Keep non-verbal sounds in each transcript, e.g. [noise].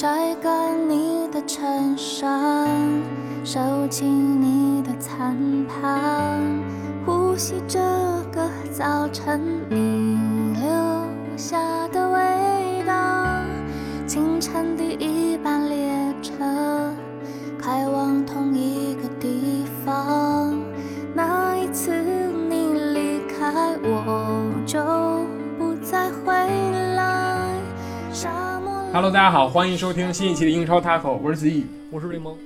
晒干你的衬衫，收起你的餐盘，呼吸这个早晨你留下 Hello，大家好，欢迎收听新一期的英超 Taco，我是子毅。我是瑞蒙，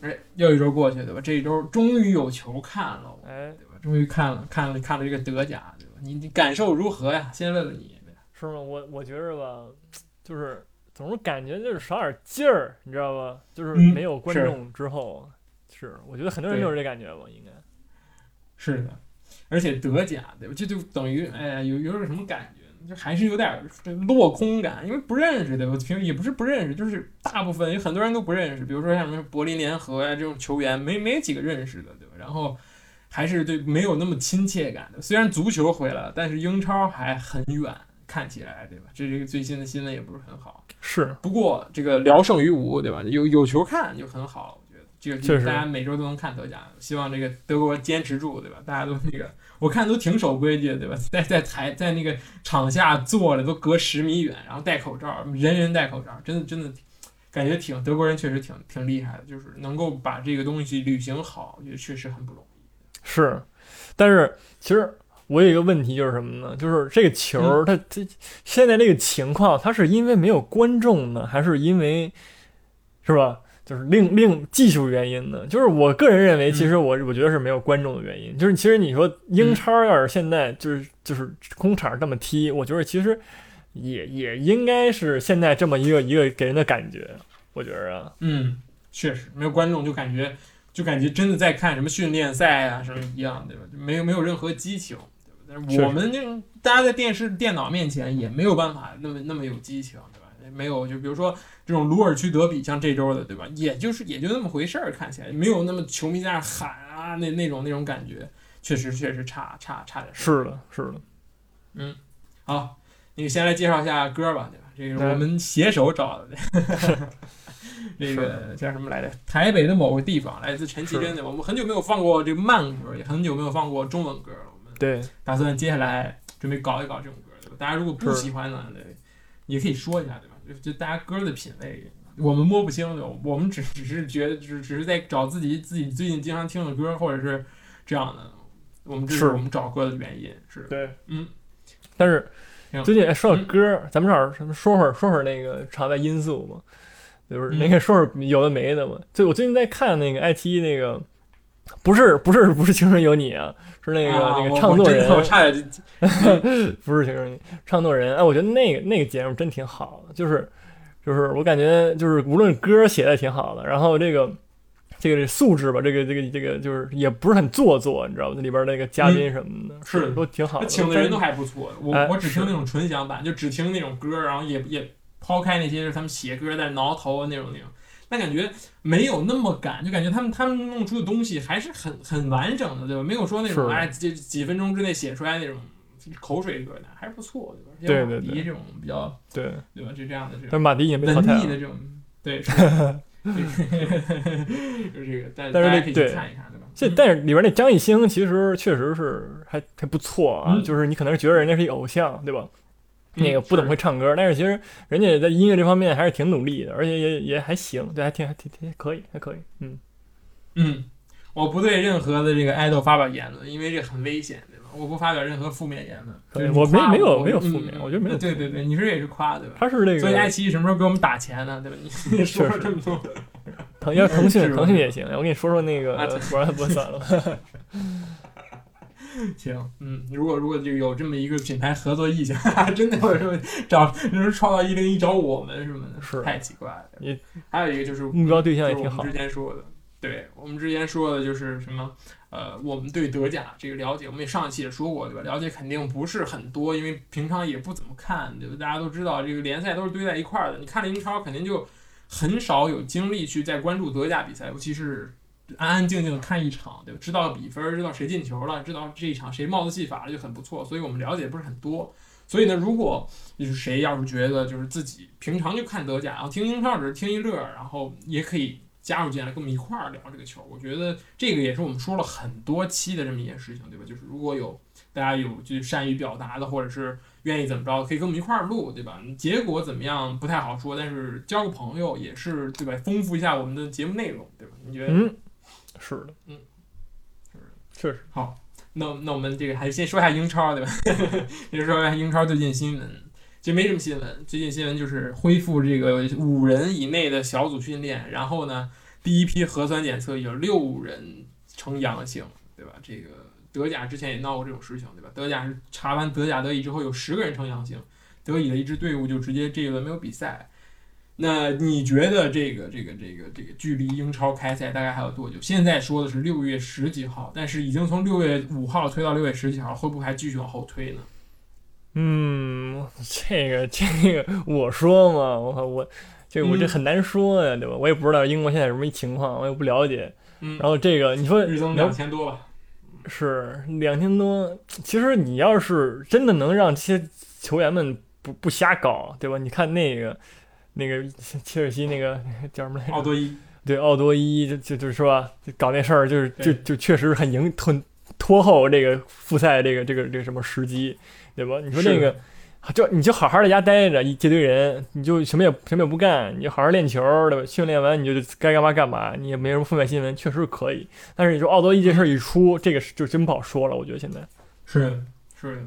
哎，又一周过去，对吧？这一周终于有球看了，哎，对吧？终于看了，看了，看了这个德甲，对吧？你你感受如何呀？先问问你。是吗？我我觉着吧，就是总是感觉就是少点劲儿，你知道吧？就是嗯没有观众之后，是我觉得很多人都是这感觉吧，应该是的，而且德甲，对吧？这就等于，哎呀，有有点什么感觉？就还是有点落空感，因为不认识，的，我？平时也不是不认识，就是大部分有很多人都不认识，比如说像什么柏林联合呀、这种球员，没没几个认识的，对吧？然后还是对没有那么亲切感的。虽然足球回来了，但是英超还很远，看起来，对吧？这这个最新的新闻也不是很好。是不过这个聊胜于无，对吧？有有球看就很好，我觉得这个大家每周都能看德甲，希望这个德国坚持住，对吧？大家都那个，我看都挺守规矩的，对吧？在在台在那个场下坐着都隔十米远，然后戴口罩，人人戴口罩，真的真的感觉挺德国人确实挺挺厉害的，就是能够把这个东西履行好，我觉得确实很不容易。是，但是其实我有一个问题就是什么呢？就是这个球它它现在这个情况，它是因为没有观众呢，还是因为是吧？就是另另技术原因呢？就是我个人认为，其实我我觉得是没有观众的原因。就是其实你说英超要是现在就是就是空场这么踢，我觉得其实也也应该是现在这么一个一个给人的感觉。我觉得啊，嗯，确实没有观众就感觉就感觉真的在看什么训练赛啊什么一样，对吧？就没有没有任何激情，对吧？但是我们这种大家在电视电脑面前也没有办法那么那么有激情，对吧？没有，就比如说这种鲁尔区德比，像这周的，对吧？也就是也就那么回事儿，看起来没有那么球迷在那喊啊，那那种那种感觉，确实确实差差差点事儿。是的，是的，好，那个先来介绍一下歌吧，对吧？这个是我们携手找的，[laughs] 这个叫什么来着？台北的某个地方，来自陈绮贞的。我们很久没有放过这个慢歌，也很久没有放过中文歌了。我们对，打算接下来准备搞一搞这种歌，对吧？大家如果不喜欢呢，对，也可以说一下，对吧？就就大家歌的品味。我们摸不清的，我们只只是觉得，只只是在找自己自己最近经常听的歌，或者是这样的。我们这是是我们找歌的原因，是对，嗯。但是最近哎说到嗯歌儿，咱们这儿什么说会儿说会儿那个场外因素嘛，就是嗯那个说会儿有的没的嘛。就我最近在看那个爱奇艺那个，不是不是不是青春有你啊，是那个、啊那个唱作人，的我差点就 [laughs] 不是青春有你，唱作人。哎，我觉得那个那个节目真挺好的，就是就是我感觉就是无论歌写的挺好的，然后这个。这个素质吧，这个这个这个就是也不是很做作，你知道吧？那里边那个嘉宾什么的，嗯是都挺好的。请的人都还不错。我、哎我只听那种纯享版，就只听那种歌，然后也也抛开那些是他们写歌在挠头啊那种那种，但感觉没有那么赶，就感觉他们他们弄出的东西还是很很完整的，对吧？没有说那种是哎几几分钟之内写出来那种口水歌的，还是不错，对吧？对对对迪这种比较对，对吧？就这样的这但马迪已经被淘汰的这种，[laughs] [laughs] 对，是就是这个，但但是大家可以去这对看一看，对吧？这嗯但是里边那张艺兴其实确实是还还不错啊，嗯就是你可能是觉得人家是一偶像，对吧？[laughs] 那个嗯不怎么会唱歌，但是其实人家在音乐这方面还是挺努力的，而且也也还行，对，还挺还挺挺可以，还可以，嗯，嗯，我不对任何的这个爱豆发表言论，因为这很危险，对吧？我不发表任何负面言论。可以就是夸我没没有没有嗯负面我觉得没有对对对，你是也是夸，对吧？他是那个所以爱奇艺什么时候给我们打钱呢？对吧？你你 [laughs] 说了这么多，腾要腾讯 [laughs] 腾讯也行，我给你说说那个啊，不然不算了吧，[laughs] 行，嗯，如果如果就有这么一个品牌合作意向，[laughs] 真的有时候找就是创造一零一找我们什么的，是太奇怪了。也还有一个就是目标对象也挺好就是我们之，前说的，对我们之前说的就是什么，呃，我们对德甲这个了解，我们也上一期也说过，对吧？了解肯定不是很多，因为平常也不怎么看，对吧？大家都知道这个联赛都是堆在一块儿的，你看了英超肯定就很少有精力去再关注德甲比赛，尤其是安安静静地看一场，对吧？知道比分，知道谁进球了，知道这一场谁帽子戏法了，就很不错。所以我们了解不是很多。所以呢，如果就是谁要是觉得就是自己平常就看德甲，然后听英超只是听一乐，然后也可以加入进来跟我们一块儿聊这个球。我觉得这个也是我们说了很多期的这么一件事情，对吧？就是如果有大家有就善于表达的，或者是愿意怎么着，可以跟我们一块儿录，对吧？结果怎么样不太好说，但是交个朋友也是对吧？丰富一下我们的节目内容，对吧？你觉得？嗯，是的，嗯，是，确实。好，那那我们这个还是先说一下英超，对吧？先说一下英超最近新闻，其实没什么新闻，最近新闻就是恢复这个五人以内的小组训练，然后呢，第一批核酸检测有六人呈阳性，对吧？这个德甲之前也闹过这种事情，对吧？德甲是查完德甲、德乙之后有十个人呈阳性，德乙的一支队伍就直接这一轮没有比赛。那你觉得这个这个这个这个距离英超开赛大概还有多久？现在说的是六月十几号，但是已经从六月五号推到六月十几号，会不会还继续往后推呢？嗯，这个这个我说嘛，我我这个我这嗯很难说呀，对吧？我也不知道英国现在什么情况，我也不了解。嗯，然后这个你说日增两千多吧。是两千多，其实你要是真的能让这些球员们不不瞎搞，对吧？你看那个那个切尔西那个 [laughs] 叫什么来着？奥多伊，对奥多伊就就就是吧，就搞那事儿，就是就就确实很影很拖后这个复赛这个这个这个什么时机，对吧？你说那个就你就好好在家待着，一这堆人，你就什么也什么也不干，你就好好练球，对吧？训练完你就该干嘛干嘛，你也没什么负面新闻，确实可以。但是你说奥多伊这事儿一出，这个是就真不好说了，我觉得现在。是是的，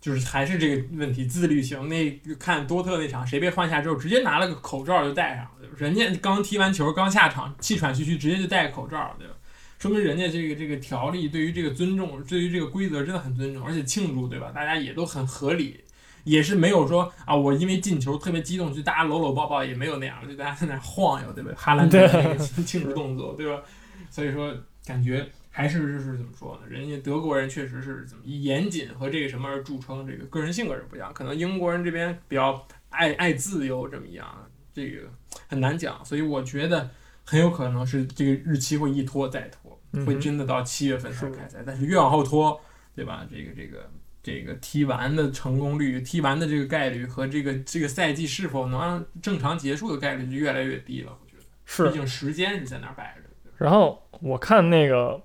就是还是这个问题，自律性。那看多特那场，谁被换下之后，直接拿了个口罩就戴上了，人家刚踢完球，刚下场，气喘吁吁，直接就戴口罩，对吧？说明人家这个这个条例对于这个尊重，对于这个规则真的很尊重，而且庆祝，对吧？大家也都很合理，也是没有说啊，我因为进球特别激动，就大家搂搂抱抱，也没有那样，就大家在那晃悠，对吧？哈兰德的那个庆祝动作，对吧？所以说感觉还是就是怎么说呢？人家德国人确实是怎么以严谨和这个什么而著称，这个个人性格是不一样。可能英国人这边比较爱爱自由这么一样，这个很难讲。所以我觉得很有可能是这个日期会一拖再拖，会真的到七月份才开赛。但是越往后拖，对吧？这个这个。这个踢完的成功率、踢完的这个概率和这个这个赛季是否能让正常结束的概率就越来越低了。我觉得，是毕竟时间是在那儿摆着然后我看那个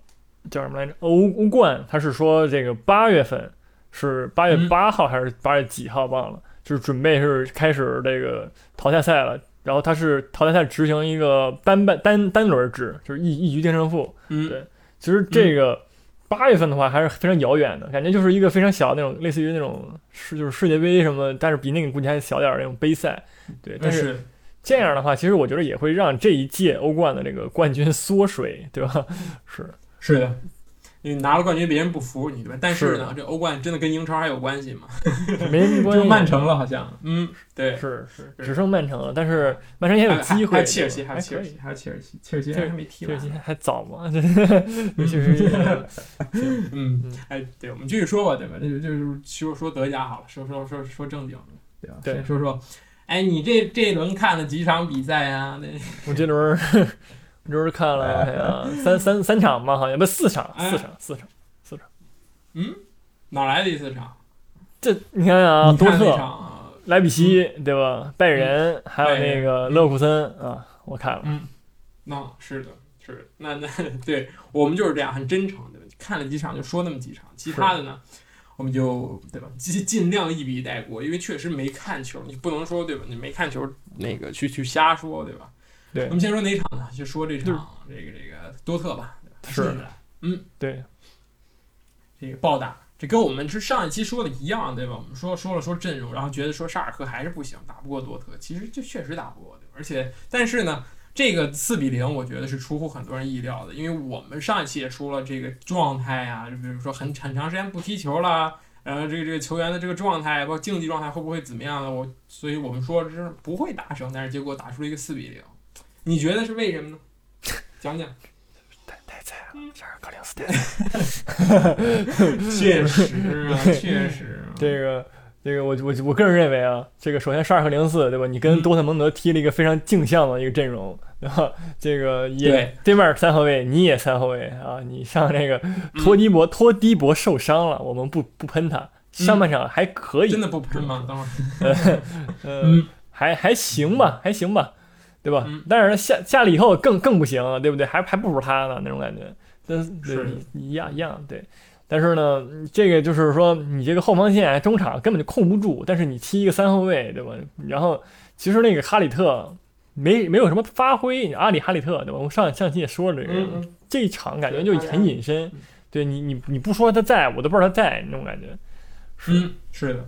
叫什么来着？欧欧冠，他是说这个八月份是八月嗯八号还是八月几号忘了，就是准备是开始这个淘汰赛了。然后他是淘汰赛执行一个单半单单轮制，就是一一局定胜负。嗯，对其实这个八月份的话还是非常遥远的，感觉就是一个非常小的那种，类似于那种世就是世界杯什么，但是比那个估计还小点那种杯赛。对，但是是这样的话，其实我觉得也会让这一届欧冠的这个冠军缩水，对吧？[laughs] 是，是的，你拿了冠军，别人不服你，对吧？但是是呢，这欧冠真的跟英超还有关系吗？[laughs] 没什么关就。曼城了，好像。嗯，对。是是，只剩曼城了，但是曼城也有还机会。切尔西，还有切尔西，还有切尔西，切尔西还没踢完切尔西。还早嘛？这确实是。[laughs] 嗯嗯，哎，对，我们继续说吧，对吧？那就就是说说德甲好了，说说说说正经的，对吧？对先说说，哎，你这这一轮看了几场比赛啊？那我这轮儿我这轮儿看了哎呀三三三场吧，好像不四场，哎四场四场。嗯哪来的第四场？这你看想啊，你看那多特、场，莱比锡对吧？拜仁还有拜仁那个勒沃库森啊，我看了。嗯，那是的，是的，那那对我们就是这样，很真诚，对吧？看了几场就说那么几场，其他的呢，我们就对吧，尽尽量一笔带过，因为确实没看球，你不能说对吧？你没看球，那个去去瞎说，对吧？对我们先说哪场呢？就说这场这个这个多特吧，是进去了对，这个暴打，这跟我们是上一期说的一样，对吧？我们说说了说阵容，然后觉得说沙尔克还是不行，打不过多特，其实就确实打不过，对吧？而且但是呢，这个四比零，我觉得是出乎很多人意料的，因为我们上一期也说了这个状态啊，就比如说很很长时间不踢球了。然后这个这个球员的这个状态，包括竞技状态会不会怎么样呢？我所以我们说这是不会打胜，但是结果打出了一个四比零，你觉得是为什么呢？[laughs] 讲讲。太太菜了，嗯加尔克林斯太菜了。[laughs] 确实啊，确实啊。这个这个我我我个人认为啊，这个首先十二和零四对吧？你跟嗯多特蒙德踢了一个非常镜像的一个阵容，然后这个也对对面三后卫，你也三后卫啊，你上这个嗯托迪博、托迪博受伤了，我们不不喷他，上半场还可以，真的不喷吗？等会儿，[laughs] 呃、嗯还还行吧，还行吧，对吧？嗯但是下下了以后更更不行了，对不对？还还不如他呢，那种感觉，但是一样一样对。但是呢，这个就是说，你这个后防线、中场根本就控不住，但是你踢一个三后卫，对吧？然后其实那个哈里特没没有什么发挥，阿里哈里特，对吧？我上上期也说了这个，嗯嗯，这一场感觉就很隐身嗯，对你你你不说他在，我都不知道他在那种感觉。是，嗯，是的，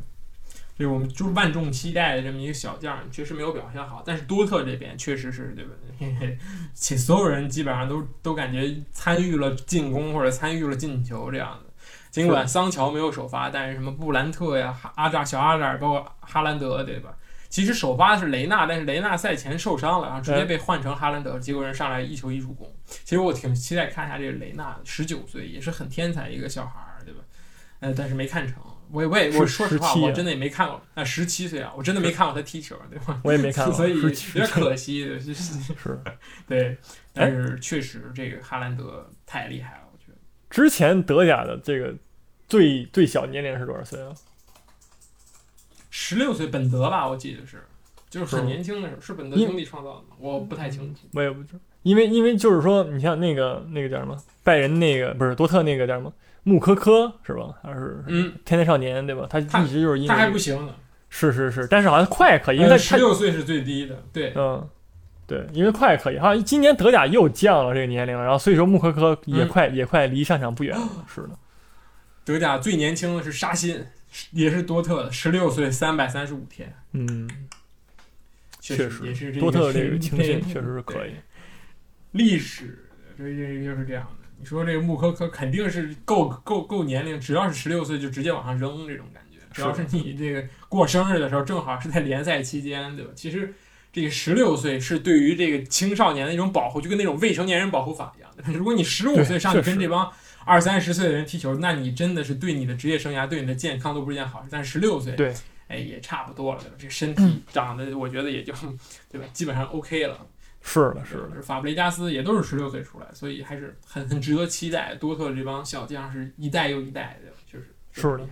这个我们就是万众期待的这么一个小将，确实没有表现好。但是多特这边确实是对吧？因为且所有人基本上都都感觉参与了进攻或者参与了进球这样的。尽管桑乔没有首发，但是什么布兰特呀、阿扎、小阿扎尔，包括哈兰德，对吧？其实首发的是雷纳，但是雷纳赛前受伤了，然后直接被换成哈兰德，结果人上来一球一助攻。其实我挺期待看一下这个雷纳，十九岁也是很天才一个小孩儿，对吧？呃，但是没看成。我也我也我说实话，17啊我真的也没看过。啊，十七岁啊，我真的没看过他踢球，对吧？我也没看过，[laughs] 所以有点可惜。对是是 [laughs] 是。[laughs] 对，但是确实这个哈兰德太厉害了，我觉得。之前德甲的这个最最小年龄是多少岁啊？十六岁本德吧，我记得是，就是很年轻的时候，是本德兄弟创造的吗？我不太清楚。我也不知道，因为因为就是说，你像那个那个叫什么拜仁那个不是多特那个叫什么穆科科是吧？还是嗯，天才少年对吧？他他一直就是因他还不行呢，是是是，但是好像快可以，因为他十六岁是最低的，对，嗯。对，因为快可以，好像今年德甲又降了这个年龄，然后所以说穆科科也嗯快、也快离上场不远了。是的，德甲最年轻的是沙欣，也是多特的，十六岁，三百三十五天，嗯，确确实实也是这多特这个个青训确实是可以。历史，这这就是这样的。你说这个穆科科肯定是够够够年龄，只要是十六岁就直接往上扔这种感觉。只要是你这个过生日的时候，正好是在联赛期间，对吧？其实这个十六岁是对于这个青少年的一种保护，就跟那种未成年人保护法一样的。如果你十五岁上去跟这帮二三十岁的人踢球，那你真的是对你的职业生涯、对你的健康都不是件好事。但十六岁，对，哎，也差不多了，对吧？这身体长得，我觉得也就，对吧？基本上 OK 了。是的，是的，是法布雷加斯也都是十六岁出来，所以还是很很值得期待。多特这帮小将是一代又一代的，就是是的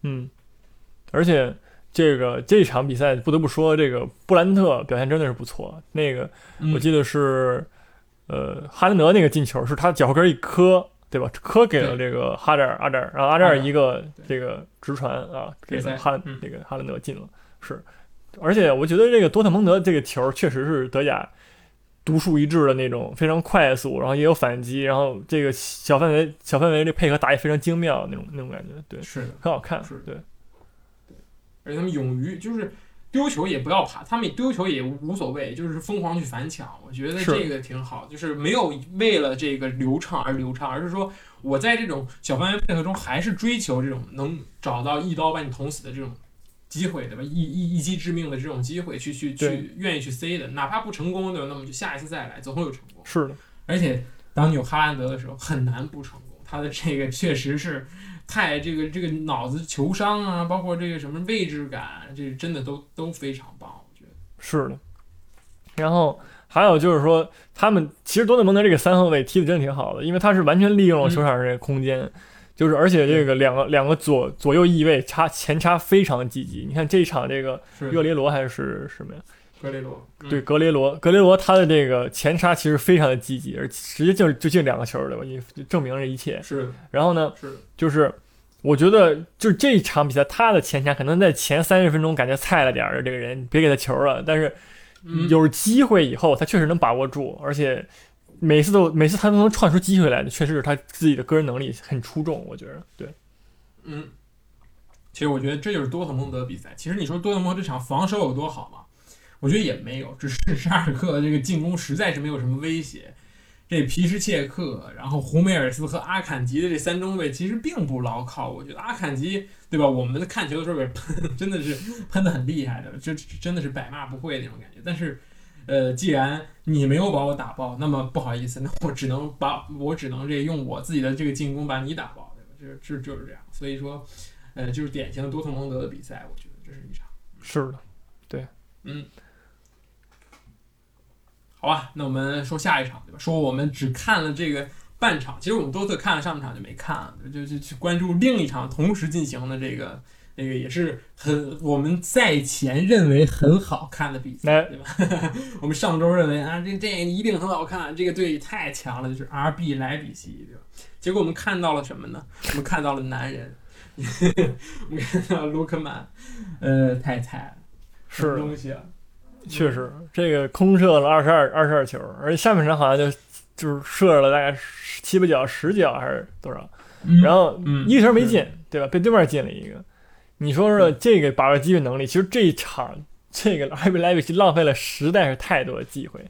嗯，而且这个这场比赛不得不说，这个布兰特表现真的是不错。那个嗯我记得是，呃，哈兰德那个进球是他脚后跟一磕，对吧？磕给了这个哈扎尔，阿扎尔，然后阿扎尔一个这个直传啊，给了哈嗯这个哈兰德进了。是，而且我觉得这个多特蒙德这个球确实是德甲。独树一帜的那种，非常快速，然后也有反击，然后这个小范围小范围这配合打也非常精妙，那种那种感觉，对，是的，很好看，是对，而且他们勇于就是丢球也不要怕，他们丢球也无所谓，就是疯狂去反抢。我觉得这个挺好，就是没有为了这个流畅而流畅，而是说我在这种小范围配合中还是追求这种能找到一刀把你捅死的这种。机会对吧？一一一击致命的这种机会，去去对去愿意去 C 的，哪怕不成功对吧？那么就下一次再来，总会有成功。是的，而且当你有哈兰德的时候，很难不成功。他的这个确实是太这个这个脑子球商啊，包括这个什么位置感，这真的都都非常棒，我觉得。是的。然后还有就是说，他们其实多特蒙德这个三后卫踢的真的挺好的，因为他是完全利用了球场上这个空间，就是而且这个两个两个左左右翼位差前插非常积极。你看这一场这个热雷罗还是什么呀？格雷罗，嗯对，格雷罗，格雷罗他的这个前插其实非常的积极，而直接就就进两个球对吧？你就证明了一切。是，然后呢，是，就是我觉得就是这场比赛他的前插可能在前三十分钟感觉菜了点儿的这个人，别给他球了，但是嗯，有机会以后他确实能把握住，而且每次都每次他都能创出机会来，的确实是他自己的个人能力很出众，我觉得对。嗯，其实我觉得这就是多特蒙德比赛。其实你说多特蒙德这场防守有多好吗？我觉得也没有，只是 [laughs] 沙尔克这个进攻实在是没有什么威胁。这皮什切克，然后胡梅尔斯和阿坎吉的这三中卫其实并不牢靠。我觉得阿坎吉，对吧？我们看球的时候也喷，[laughs] 真的是喷的很厉害的，这真的是百骂不讳那种感觉。但是，呃，既然你没有把我打爆，那么不好意思，那我只能把我只能这用我自己的这个进攻把你打爆，对吧？这这就是这样。所以说，呃，就是典型的多特蒙德的比赛，我觉得这是一场。是的，对嗯，好吧，那我们说下一场，对吧？说我们只看了这个半场，其实我们多特看了上半场就没看了，就就去关注另一场同时进行的这个。那个也是很我们赛前认为很好看的比赛，哎对吧？[laughs] 我们上周认为啊，这这一定很好看，这个队太强了，就是 RB 莱比锡，对吧？结果我们看到了什么呢？我们看到了男人，[laughs] 我们看到了卢克曼，呃，太菜了，是东西啊？确实，这个空射了二十二二十二球，而且下半场好像就就是射了大概七八脚、十脚还是多少，嗯然后嗯一个球没进，对吧？被对面进了一个。你说说这个把握机会能力，其实这一场这个阿比莱比锡浪费了实在是太多的机会，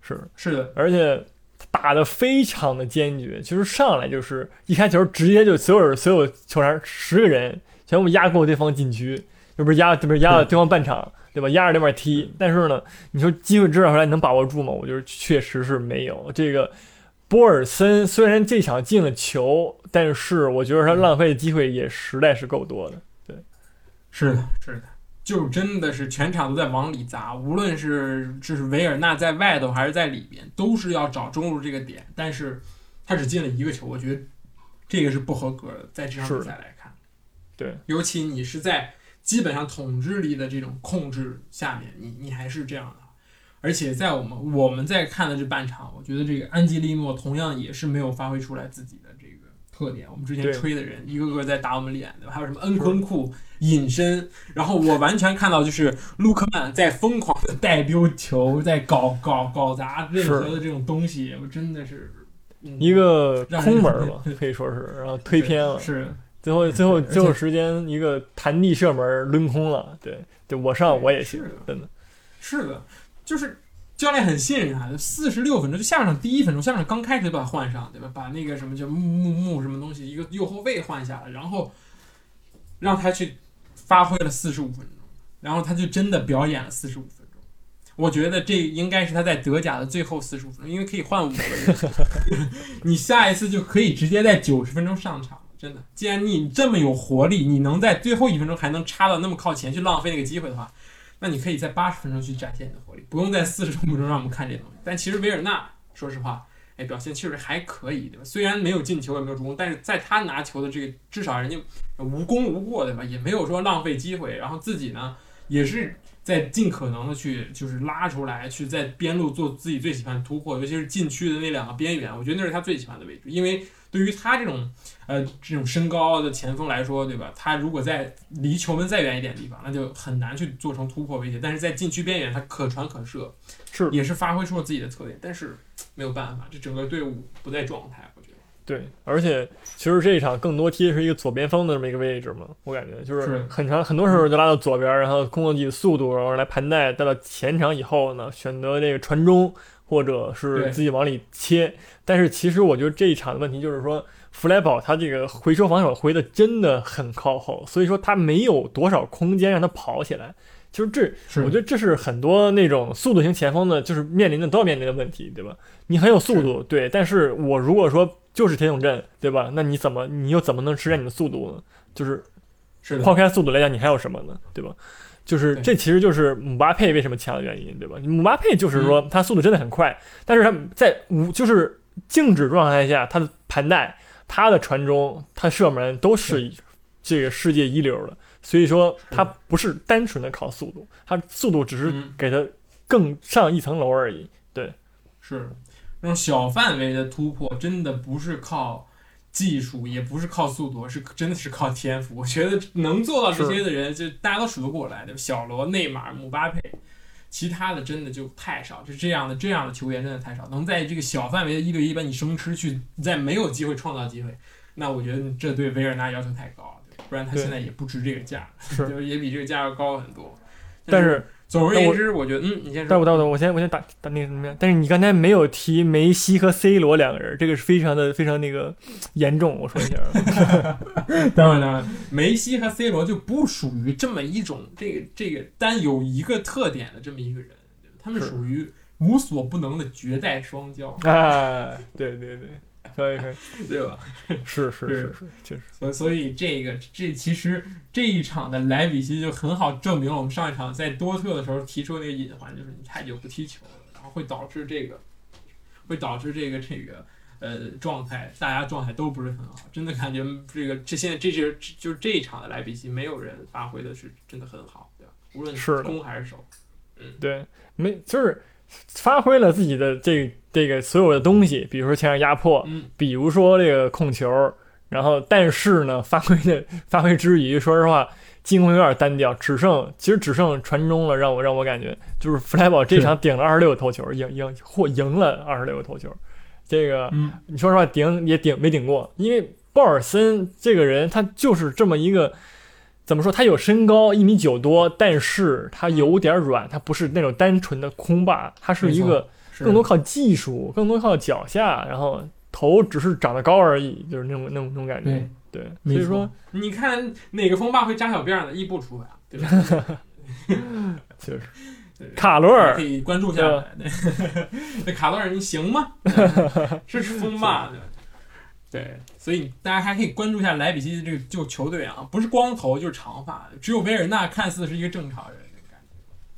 是，是的，而且打得非常的坚决，就是上来就是一开球直接就所有人所有球员十个人全部压过对方禁区，这不是压这不是压了对方半场，对吧？压着对面踢，但是呢，你说机会制造出来能把握住吗？我觉得确实是没有。这个波尔森虽然这场进了球，但是我觉得他浪费的机会也实在是够多的。是的，是的，就真的是全场都在往里砸，无论是就是维尔纳在外头还是在里边，都是要找中路这个点，但是他只进了一个球，我觉得这个是不合格的，在这场比赛来看，对，尤其你是在基本上统治力的这种控制下面，你你还是这样的。而且在我们我们在看的这半场，我觉得这个安吉利诺同样也是没有发挥出来自己的这个特点。我们之前吹的人一个个在打我们脸，对吧？还有什么恩昆库隐身，然后我完全看到就是卢克曼在疯狂的带丢球，在搞搞搞砸任何的这种东西，我真的是、嗯、一个空门吧，[laughs] 可以说是，然后推偏了，是。最后最后最后时间一个弹地射门抡空了，对，就我上我也行是，真的，是的，就是教练很信任他，四十六分钟就下半场第一分钟，下半场刚开始就把他换上，对吧？把那个什么叫木木木什么东西，一个右后卫换下来，然后让他去发挥了四十五分钟，然后他就真的表演了四十五分钟。我觉得这应该是他在德甲的最后四十五分钟，因为可以换五个人，[laughs] 你下一次就可以直接在九十分钟上场。真的，既然你这么有活力，你能在最后一分钟还能插到那么靠前去浪费那个机会的话，那你可以在八十分钟去展现你的活力，不用在四十分钟让我们看这东西。但其实维尔纳，说实话，哎，表现确实还可以，对吧？虽然没有进球也没有助攻，但是在他拿球的这个，至少人家无功无过，对吧？也没有说浪费机会，然后自己呢也是在尽可能的去就是拉出来，去在边路做自己最喜欢的突破，尤其是禁区的那两个边缘，我觉得那是他最喜欢的位置，因为对于他这种呃这种身高的前锋来说，对吧？他如果在离球门再远一点的地方，那就很难去做成突破威胁，但是在禁区边缘，他可传可射，是也是发挥出了自己的特点，但是没有办法，这整个队伍不在状态，我觉得。对，而且其实这一场更多踢的是一个左边锋的这么一个位置嘛，我感觉就是是很长很多时候就拉到左边，然后控制自己的速度，然后来盘带，带到前场以后呢，选择这个传中或者是自己往里切。但是其实我觉得这一场的问题就是说，弗莱堡他这个回收防守回的真的很靠后，所以说他没有多少空间让他跑起来。其实这是我觉得这是很多那种速度型前锋的，就是面临的都要面临的问题，对吧？你很有速度，对，但是我如果说就是铁桶阵，对吧？那你怎么你又怎么能实现你的速度呢？就是是，抛开速度来讲，你还有什么呢？对吧？就是这其实就是姆巴佩为什么强的原因，对吧？姆巴佩就是说嗯他速度真的很快，但是他在无就是静止状态下，他的盘带、他的传中、他射门都是这个世界一流的。所以说，他不是单纯的靠速度，他速度只是嗯给他更上一层楼而已。对是那种小范围的突破，真的不是靠技术，也不是靠速度，是真的是靠天赋。我觉得能做到这些的人，就大家都数得过来，对吧？小罗、内马尔、姆巴佩，其他的真的就太少。就这样的这样的球员真的太少，能在这个小范围的一对一把你生吃去，在没有机会创造机会，那我觉得这对维尔纳要求太高不然他现在也不值这个价，是 [laughs] 就也比这个价要高很多。但是总而言之，我觉得，嗯，你先说。待会待会，我先我先打打那个什么呀？但是你刚才没有提梅西和 C 罗两个人，这个是非常的非常那个严重。我说一下，[laughs] 当然了，梅西和 C 罗就不属于这么一种这个这个单有一个特点的这么一个人，他们属于无所不能的绝代双骄。哎，对对对，可以可以，[laughs] 对吧？是是是是，确实。所所以这个这其实这一场的莱比锡就很好证明了我们上一场在多特的时候提出的那个隐患，就是你太久不踢球了，然后会导致这个会导致这个这个呃状态，大家状态都不是很好。真的感觉这个这现在这是就是这一场的莱比锡没有人发挥的是真的很好，对吧？无论是攻还是守，嗯对，没就是发挥了自己的这这个所有的东西，比如说前场压迫，嗯，比如说这个控球，然后但是呢，发挥的发挥之余，说实话，进攻有点单调，只剩其实只剩传中了，让我让我感觉就是弗莱堡这场顶了二十六个头球，赢赢或赢了二十六个头球，这个嗯，你说实话顶也顶没顶过，因为鲍尔森这个人他就是这么一个。怎么说？他有身高一米九多，但是他有点软，他不是那种单纯的空霸，他是一个是更多靠技术，更多靠脚下，然后头只是长得高而已，就是那种那种那种感觉。对。对，所以说你看哪个风霸会扎小辫儿的？伊布出来，对吧？[laughs] 就是卡罗尔可以关注一下。对 [laughs] 那卡罗尔你行吗？[laughs] 是风霸对。对，所以大家还可以关注一下莱比锡的这个就球队啊，不是光头就是长发，只有维尔纳看似是一个正常人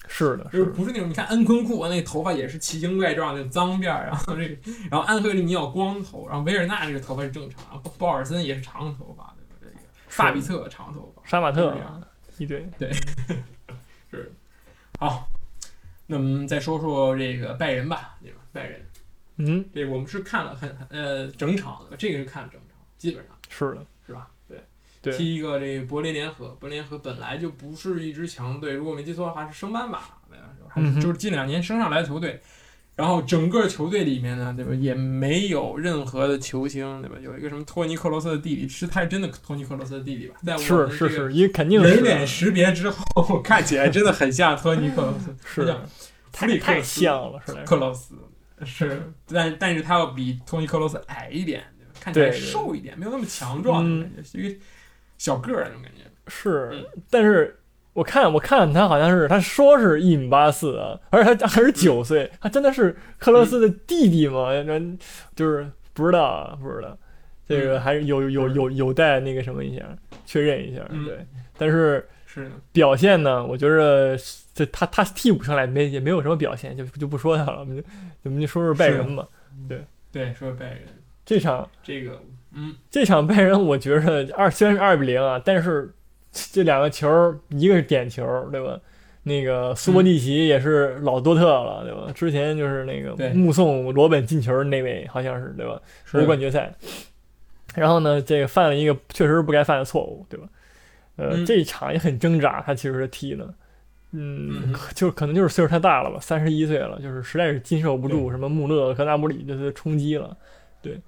是的，就是不是那种你看恩昆库那头发也是奇形怪状的脏辫儿，然后这个然后安赫利尼奥光头，然后维尔纳这个头发是正常，然后鲍尔森也是长头发，对吧？这个萨比特长头发，杀马特一堆，对，[laughs] 是，好，那我们再说说这个拜仁吧，对吧？拜仁，嗯，对我们是看了很很呃整场的，这个是看了整场，基本上。是的，踢一个这个柏林联合，柏林联合本来就不是一支强队，如果没记错的话是升班马，就是近两年升上来的球队。然后整个球队里面呢，对吧，也没有任何的球星，对吧？有一个什么托尼克罗斯的弟弟，是他是真的托尼克罗斯的弟弟吧？在我是们这个是是，也肯定人脸识别之后，看起来真的很像托尼克罗斯，[laughs] 是弗里克太像了，是的，克罗斯是，但但是他要比托尼克罗斯矮一点，对吧看起来瘦一点，没有那么强壮的嗯感觉，是一个小个儿那种感觉。是嗯，但是我看我看他好像是他说是一米八四啊，而且他还是九岁，他真的是克罗斯的弟弟吗？那就是不知道啊，不知道，这个还是有有有有待那个什么一下确认一下，嗯。对，但是是，表现呢，我觉着这他他替补上来没也没有什么表现，就就不说他了，我们就我们就说说拜仁吧。对，说拜仁。这场这个，嗯，这场拜仁，我觉得二虽然是二比零啊，但是这两个球，一个是点球，对吧？那个苏博蒂奇也是老多特了，对吧？之前就是那个目送罗本进球那位，好像是对吧？是欧冠决赛。然后呢，这个犯了一个确实不该犯的错误，对吧？呃，嗯这一场也很挣扎，他其实是踢的，嗯，就可能就是岁数太大了吧，三十一岁了，就是实在是经受不住什么穆勒和纳布里这些冲击了。是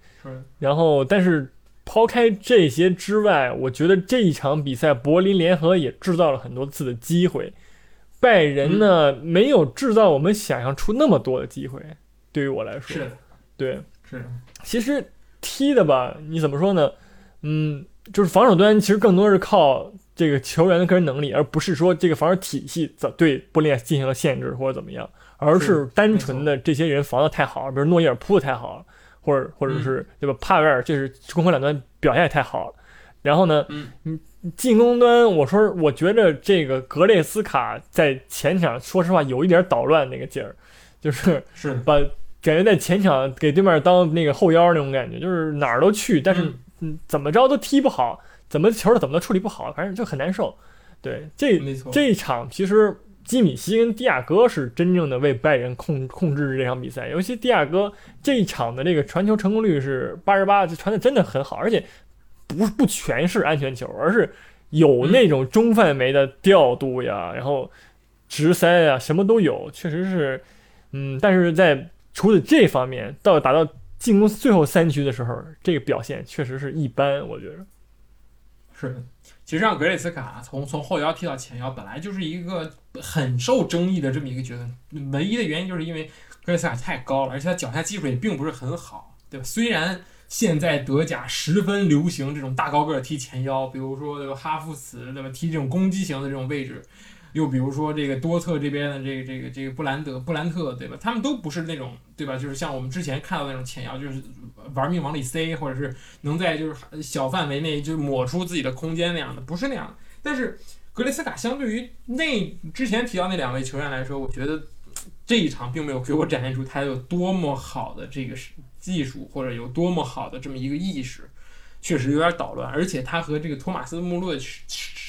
然后，但是抛开这些之外，我觉得这一场比赛柏林联合也制造了很多次的机会，拜仁呢、没有制造我们想象出那么多的机会。对于我来说，是对，是，其实踢的吧，你怎么说呢？嗯，就是防守端其实更多是靠这个球员的个人能力，而不是说这个防守体系怎对波利进行了限制或者怎么样，而是是单纯的这些人防的太好了，比如诺伊尔扑的太好了，或者或者是、对吧？帕维尔就是攻防两端表现也太好了。然后呢，嗯进攻端，我说我觉得这个格列斯卡在前场，说实话有一点捣乱那个劲儿，就是是，[laughs] 把感觉在前场给对面当那个后腰那种感觉，就是哪儿都去，但是嗯嗯怎么着都踢不好，怎么球怎么都处理不好，反正就很难受。对，这，这一场其实基米希跟蒂亚戈是真正的为拜仁控控制这场比赛，尤其蒂亚戈这一场的这个传球成功率是八十八，这传的真的很好，而且不不全是安全球，而是有那种中范围的调度呀，然后直塞啊，什么都有，确实是，嗯，但是在除了这方面，到达到进攻最后三区的时候，这个表现确实是一般，我觉得。是的，其实让格雷茨卡从从后腰踢到前腰，本来就是一个很受争议的这么一个角色。唯一的原因就是因为格雷茨卡太高了，而且他脚下技术也并不是很好，对吧？虽然现在德甲十分流行这种大高个踢前腰，比如说对吧，哈弗茨对吧，踢这种攻击型的这种位置，又比如说这个多特这边的这个这个这个布兰德布兰特，对吧？他们都不是那种对吧？就是像我们之前看到那种前腰，就是玩命往里塞，或者是能在就是小范围内就抹出自己的空间那样的，不是那样的。但是格雷斯卡相对于那之前提到那两位球员来说，我觉得这一场并没有给我展现出他有多么好的这个技术，或者有多么好的这么一个意识，确实有点捣乱。而且他和这个托马斯穆勒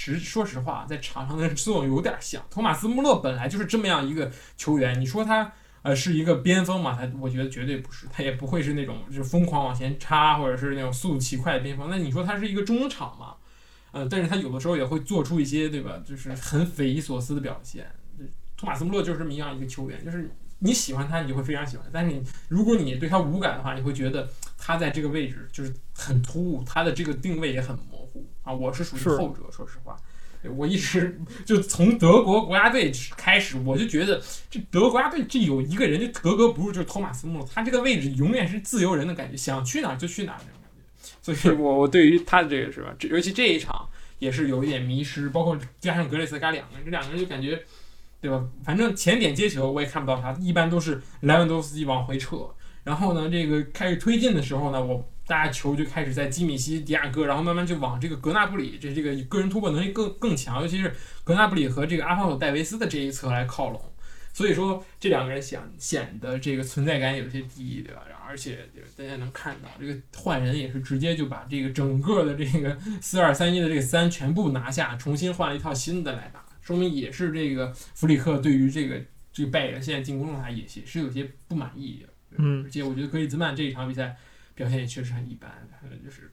实说实话，在场上的作用有点像。托马斯穆勒本来就是这么样一个球员，你说他呃是一个边锋嘛？他我觉得绝对不是，他也不会是那种就是疯狂往前插，或者是那种速度奇快的边锋。那你说他是一个中场嘛？呃，但是他有的时候也会做出一些对吧，就是很匪夷所思的表现。托马斯穆勒就是这么样一个球员，就是你喜欢他，你就会非常喜欢；但是你如果你对他无感的话，你会觉得他在这个位置就是很突兀，他的这个定位也很模糊啊。我是属于后者，说实话，我一直就从德国国家队开始，我就觉得这德国国家队这有一个人就格格不入，就是托马斯穆勒，他这个位置永远是自由人的感觉，想去哪儿就去哪儿那种感觉。所以我我对于他的这个是吧，这尤其这一场也是有一点迷失，包括加上格雷斯卡两个人，这两个人就感觉。对吧？反正前点接球我也看不到他，一般都是莱万多夫斯基往回撤，然后呢，这个开始推进的时候呢，我大家球就开始在基米希、迪亚哥，然后慢慢就往这个格纳布里，这这个个人突破能力更更强，尤其是格纳布里和这个阿方索戴维斯的这一侧来靠拢，所以说这两个人显显得这个存在感有些低，对吧？而且大家能看到这个换人也是直接就把这个整个的这个 [laughs] 四二三一的这个三全部拿下，重新换了一套新的来打。说明也是这个弗里克对于这个这个拜仁现在进攻状态也也是有些不满意的。嗯，而且我觉得格里兹曼这一场比赛表现也确实很一般，就是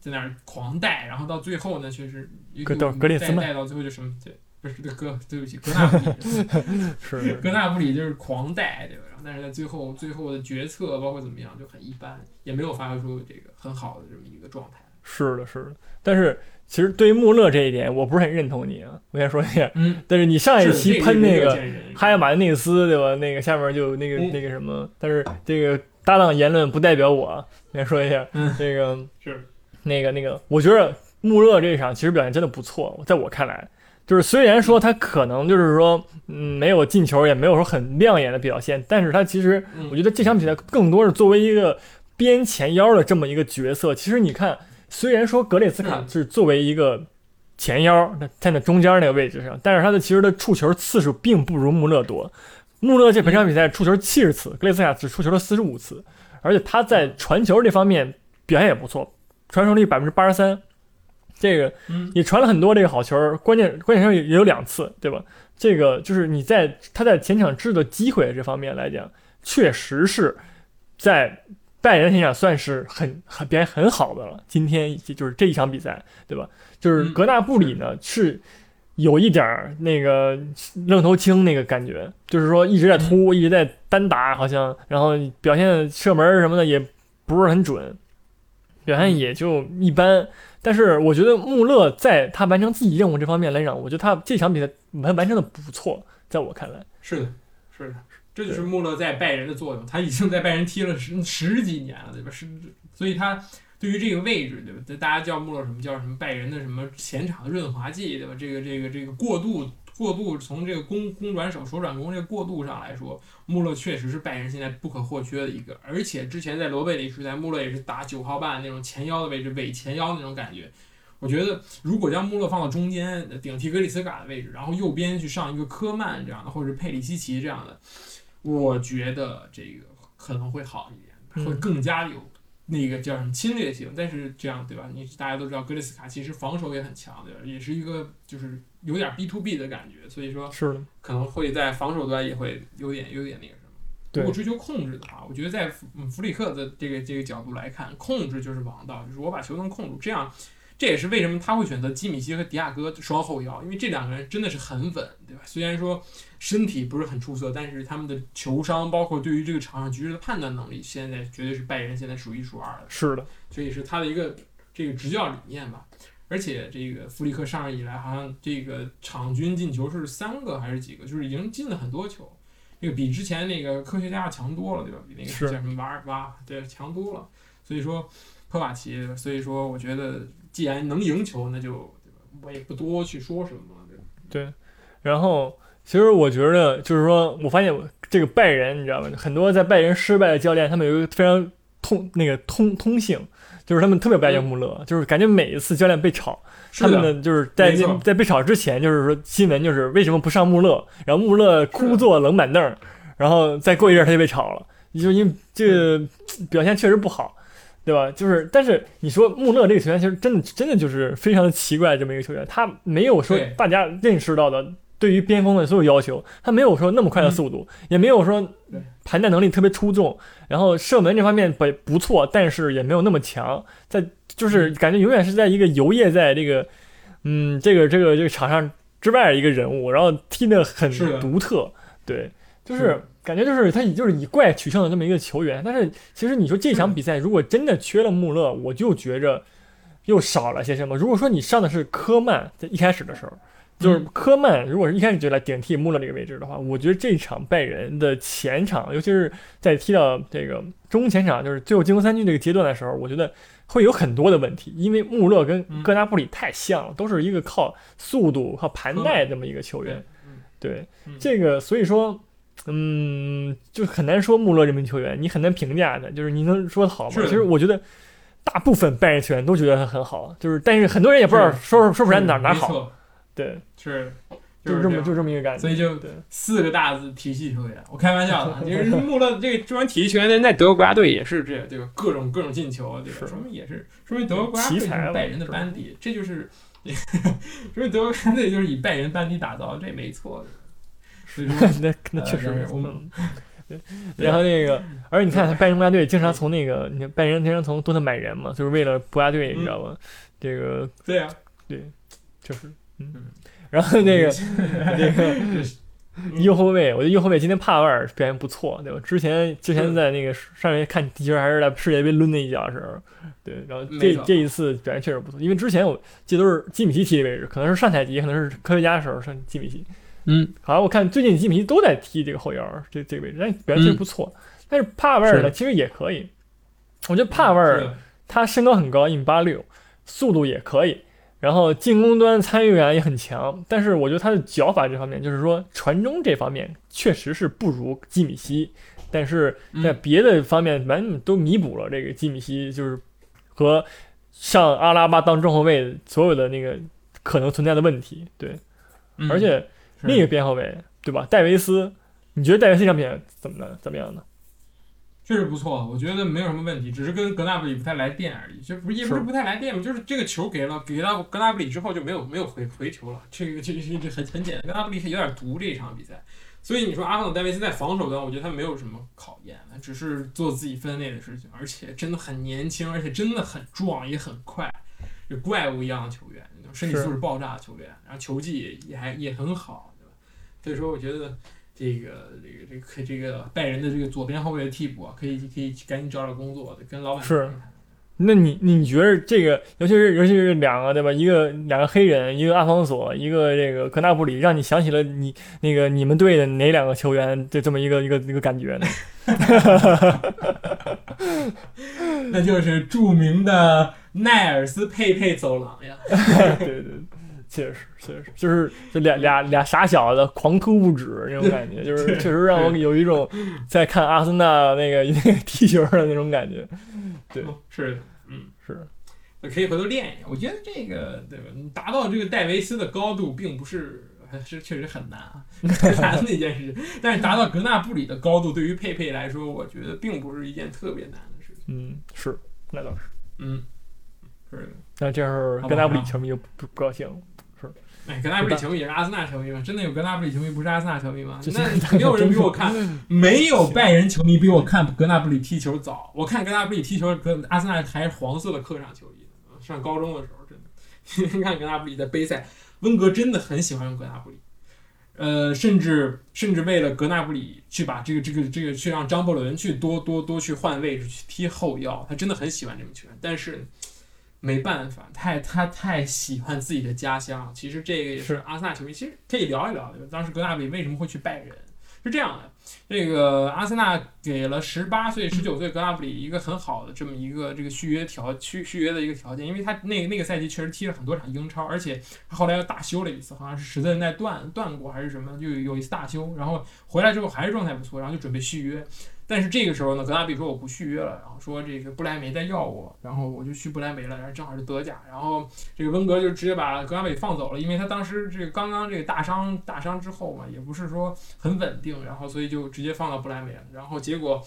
在那儿狂带，然后到最后呢，确实格格里兹曼带到最后就什么对，不是这哥，对不起，格纳布里 [laughs] 是格 [laughs] 纳布里就是狂带，对吧？然后但是在最后最后的决策包括怎么样就很一般，也没有发挥出这个很好的这么一个状态。是的，是的，但是。其实对于穆勒这一点，我不是很认同你啊。我先说一下，嗯，但是你上一期喷那个哈亚马内斯，对吧？那个下面就那个那个什么，但是这个搭档言论不代表我。先说一下，嗯这个是那个那个，我觉得穆勒这一场其实表现真的不错，在我看来，就是虽然说他可能就是说，嗯，没有进球，也没有说很亮眼的表现，但是他其实我觉得这场比赛更多是作为一个边前腰的这么一个角色。其实你看。虽然说格列斯卡是作为一个前腰，那站在中间那个位置上，但是他的其实的触球次数并不如穆勒多。穆勒这本场比赛出球七十次，格雷斯卡只出球了四十五次，而且他在传球这方面表现也不错，传球率百分之八十三，这个也传了很多这个好球，关键关键上也有两次，对吧？这个就是你在他在前场制的机会这方面来讲，确实是在。拜仁现场算是很很表现很好的了，今天就是这一场比赛，对吧？就是格纳布里呢是有一点儿那个愣头青那个感觉，就是说一直在突，一直在单打，好像然后表现射门什么的也不是很准，表现也就一般。但是我觉得穆勒在他完成自己任务这方面来讲，我觉得他这场比赛完完成的不错，在我看来是的，是的。这就是穆勒在拜仁的作用，他已经在拜仁踢了十十几年了，对吧？是，所以他对于这个位置，对吧？大家叫穆勒什么叫什么拜仁的什么前场的润滑剂，对吧？这个这个这个过渡过渡从这个攻攻转守守转攻这个过渡上来说，穆勒确实是拜仁现在不可或缺的一个。而且之前在罗贝里时代，穆勒也是打九号半那种前腰的位置，伪前腰那种感觉。我觉得如果将穆勒放到中间顶替格里斯卡的位置，然后右边去上一个科曼这样的，或者是佩里西奇这样的。我觉得这个可能会好一点，会更加有那个叫什么侵略性。但是这样对吧？你大家都知道，格里斯卡其实防守也很强，对吧？也是一个就是有点 B to B 的感觉，所以说是，可能会在防守端也会有点有点那个什么。如果追求控制的话，我觉得在弗里克的这个这个角度来看，控制就是王道，就是我把球能控住，这样。这也是为什么他会选择基米希和迪亚哥双后腰，因为这两个人真的是很稳，对吧？虽然说身体不是很出色，但是他们的球商，包括对于这个场上局势的判断能力，现在绝对是拜仁现在数一数二的。是的，所以是他的一个这个执教理念吧。而且这个弗里克上任以来，好像这个场均进球是三个还是几个，就是已经进了很多球，这个比之前那个科学家强多了，对吧？比那个叫什么瓦尔巴对强多了。所以说科瓦奇，所以说我觉得。既然能赢球，那就我也不多去说什么。对，然后其实我觉得就是说，我发现我这个拜仁，你知道吧？很多在拜仁失败的教练，他们有一个非常通那个通通性，就是他们特别不爱用穆勒，就是感觉每一次教练被炒，他们的呢就是在在被炒之前，就是说新闻就是为什么不上穆勒，然后穆勒枯坐冷板凳，然后再过一阵他就被炒了，就因为这个表现确实不好。对吧？就是，但是你说穆勒这个球员，其实真的真的就是非常的奇怪这么一个球员，他没有说大家认识到的对于边锋的所有要求，他没有说那么快的速度，也没有说对盘带能力特别出众，然后射门这方面不不错，但是也没有那么强，在就是感觉永远是在一个游曳在这个嗯这个这个这个场上之外的一个人物，然后踢得很独特，对，就是是感觉就是他以就是以怪取胜的这么一个球员，但是其实你说这场比赛如果真的缺了穆勒，我就觉着又少了些什么。如果说你上的是科曼，在一开始的时候，就是嗯。科曼，如果是一开始就来顶替穆勒这个位置的话，我觉得这场拜仁的前场，尤其是在踢到这个中前场，就是最后进攻三区这个阶段的时候，我觉得会有很多的问题，因为穆勒跟嗯。戈纳布里太像了，都是一个靠速度、靠盘带这么一个球员。对嗯。这个，所以说，嗯，就很难说穆勒这名球员，你很难评价的。就是你能说他好吗？其实我觉得大部分拜仁球员都觉得他很好，就是但是很多人也不知道是说说不出来哪哪好。对，是就是这么就这么一个感觉。所以就对，四个大字体系球员，我开玩笑的，[laughs] 就是穆勒这个这帮体系球员在德国国家队也是这对吧？各种各种进球，对吧？是说明也是说明德国国家队是拜仁的班底，这就是 [laughs] 说明德国国家队就是以拜仁班底打造，这没错的。所以说，那那呃确实就是我们嗯对然后那个，而且你看，拜仁国家队经常从那个，你看拜仁经常从多特买人嘛，就是为了国家队，你知道吗？这个对呀、确实，嗯嗯。然后那个那个 [laughs] [laughs] 嗯右后卫，我觉得右后卫今天帕瓦尔表现不错，对吧？之前之前在那个上回看踢球还是在世界杯抡那一脚的时候，对，然后这这一次表现确实不错，因为之前我记得都是基米希踢的位置，可能是上赛季，也可能是科学家的时候上基米希，嗯，好像我看最近基米希都在踢这个后腰这这个位置，但表现确实不错。但是帕维尔呢，其实也可以，我觉得帕维尔他身高很高，一米八六，速度也可以，然后进攻端参与感也很强。但是我觉得他的脚法这方面，就是说传中这方面确实是不如基米希，但是在嗯。别的方面完全都弥补了这个基米希，就是和上阿拉巴当中后卫所有的那个可能存在的问题。对，嗯。而且是另一个边后卫，对吧？戴维斯，你觉得戴维斯这场比赛怎么的？怎么样呢？确实不错，我觉得没有什么问题，只是跟格纳布里不太来电而已。就不也不是是不太来电嘛，就是这个球给了给到格纳布里之后就没有没有回回球了。这个这这这很很简单，格纳布里是有点毒这一场比赛。所以你说阿方索戴维斯在防守端，我觉得他没有什么考验，他只是做自己分内的事情，而且真的很年轻，而且真的很壮，也很快，就怪物一样的球员，身体素质爆炸的球员，然后球技也也还也很好？所以说，我觉得这个这个这个这个拜仁的这个左边后卫的替补啊，可以可以赶紧找找工作，跟老板是那你你觉得这个，尤其是尤其是两个对吧？一个两个黑人，一个阿方索，一个这个格纳布里，让你想起了你那个你们队的哪两个球员？就这么一个一个一个感觉呢？[laughs] 那就是著名的奈尔斯佩佩走廊呀。对 [laughs] 对对，确实确实，就是这俩俩俩傻小子狂突不止那种感觉，就是确实让我有一种在看阿森纳那个那个踢球的那种感觉。对，是的，嗯，是可以回头练一下。我觉得这个对吧？你达到这个戴维斯的高度，并不是是确实很难啊，[laughs] 很难的一件事情。但是达到格纳布里的高度，对于佩佩来说，我觉得并不是一件特别难的事情。嗯是，那倒是。嗯，是的。那这样好吧格纳布里球迷就不不高兴了。哎，格纳布里球迷也是阿森纳球迷吗？真的有格纳布里球迷不是阿森纳球迷吗？这那没有人比我看，没有拜仁球迷比我看格纳布里踢球早。我看格纳布里踢球，格阿森纳还是黄色的客场球衣。上高中的时候，真的，[laughs] 你看格纳布里在杯赛，温格真的很喜欢用格纳布里，呃，甚至甚至为了格纳布里去把这个这个这个去让张伯伦去多多多去换位置去踢后腰，他真的很喜欢这名球员，但是。没办法，太他太喜欢自己的家乡。其实这个也是是阿森纳球迷，其实可以聊一聊。对吧当时格纳布里为什么会去拜仁？是这样的，这个阿森纳给了十八岁、十九岁格纳布里一个很好的这么一个这个续约条续续约的一个条件，因为他那那个赛季确实踢了很多场英超，而且他后来又大修了一次，好像是十字韧带断断过还是什么，就有一次大修，然后回来之后还是状态不错，然后就准备续约。但是这个时候呢，格纳比说我不续约了，然后说这个布莱梅在要我，然后我就去布莱梅了，然后正好是德甲，然后这个温格就直接把格纳比放走了，因为他当时这个刚刚这个大伤大伤之后嘛，也不是说很稳定，然后所以就直接放到布莱梅了，然后结果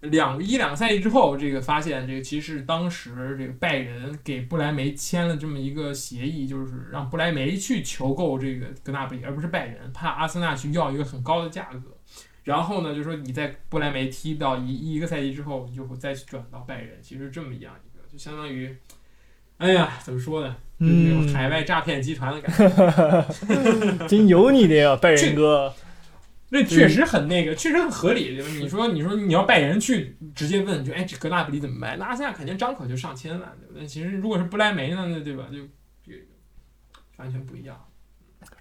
两一两个赛季之后，这个发现这个其实当时这个拜仁给布莱梅签了这么一个协议，就是让布莱梅去求购这个格纳比，而不是拜仁，怕阿森纳去要一个很高的价格。然后呢，就说你在不莱梅踢到一一个赛季之后，你就会再去转到拜仁，其实这么一样一个，就相当于，哎呀，怎么说呢？就是那种海外诈骗集团的感觉。[laughs] 真有你的呀，拜仁哥。那确实很那个，确实很合理。你说，你说你要拜仁去直接问，就哎，这格纳布里怎么卖？那阿森纳肯定张口就上千万，对不对？其实如果是不莱梅呢，那对吧？就完全不一样。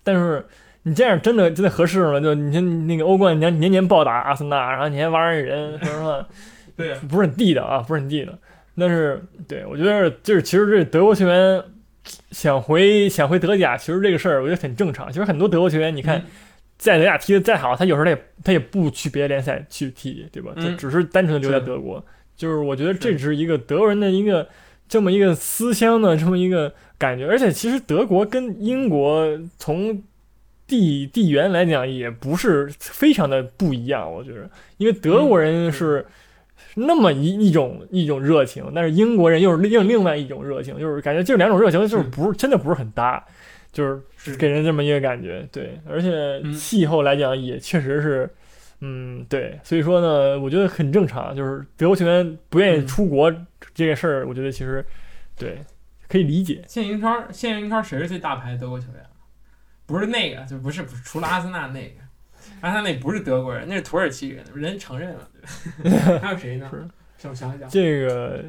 但是。你这样真的真的合适吗？就你像那个欧冠年年年暴打阿森纳，然后你还挖人人，说实话，[laughs] 对，不是很地道啊，不是很地道。但是，对我觉得就是其实这德国球员想回想回德甲，其实这个事儿我觉得很正常。其实很多德国球员，你看在德甲踢的再好，他有时候他也他也不去别的联赛去踢，对吧？他只是单纯的留在德国。就是我觉得这只是一个德国人的一个这么一个思乡的这么一个感觉。而且其实德国跟英国从地地缘来讲也不是非常的不一样，我觉得，因为德国人是那么一一种一种热情，但是英国人又是另另外一种热情，就是感觉这两种热情就是不是真的不是很搭，就是给人这么一个感觉，对，而且气候来讲也确实是，嗯，对，所以说呢，我觉得很正常，就是德国球员不愿意出国这个事儿，我觉得其实对可以理解。现在英超现在英超谁是最大牌的德国球员？不是那个，就不是不是，除了阿森纳那个，阿森纳那不是德国人，那是土耳其人，人承认了？[laughs] 还有谁呢？想想想，这个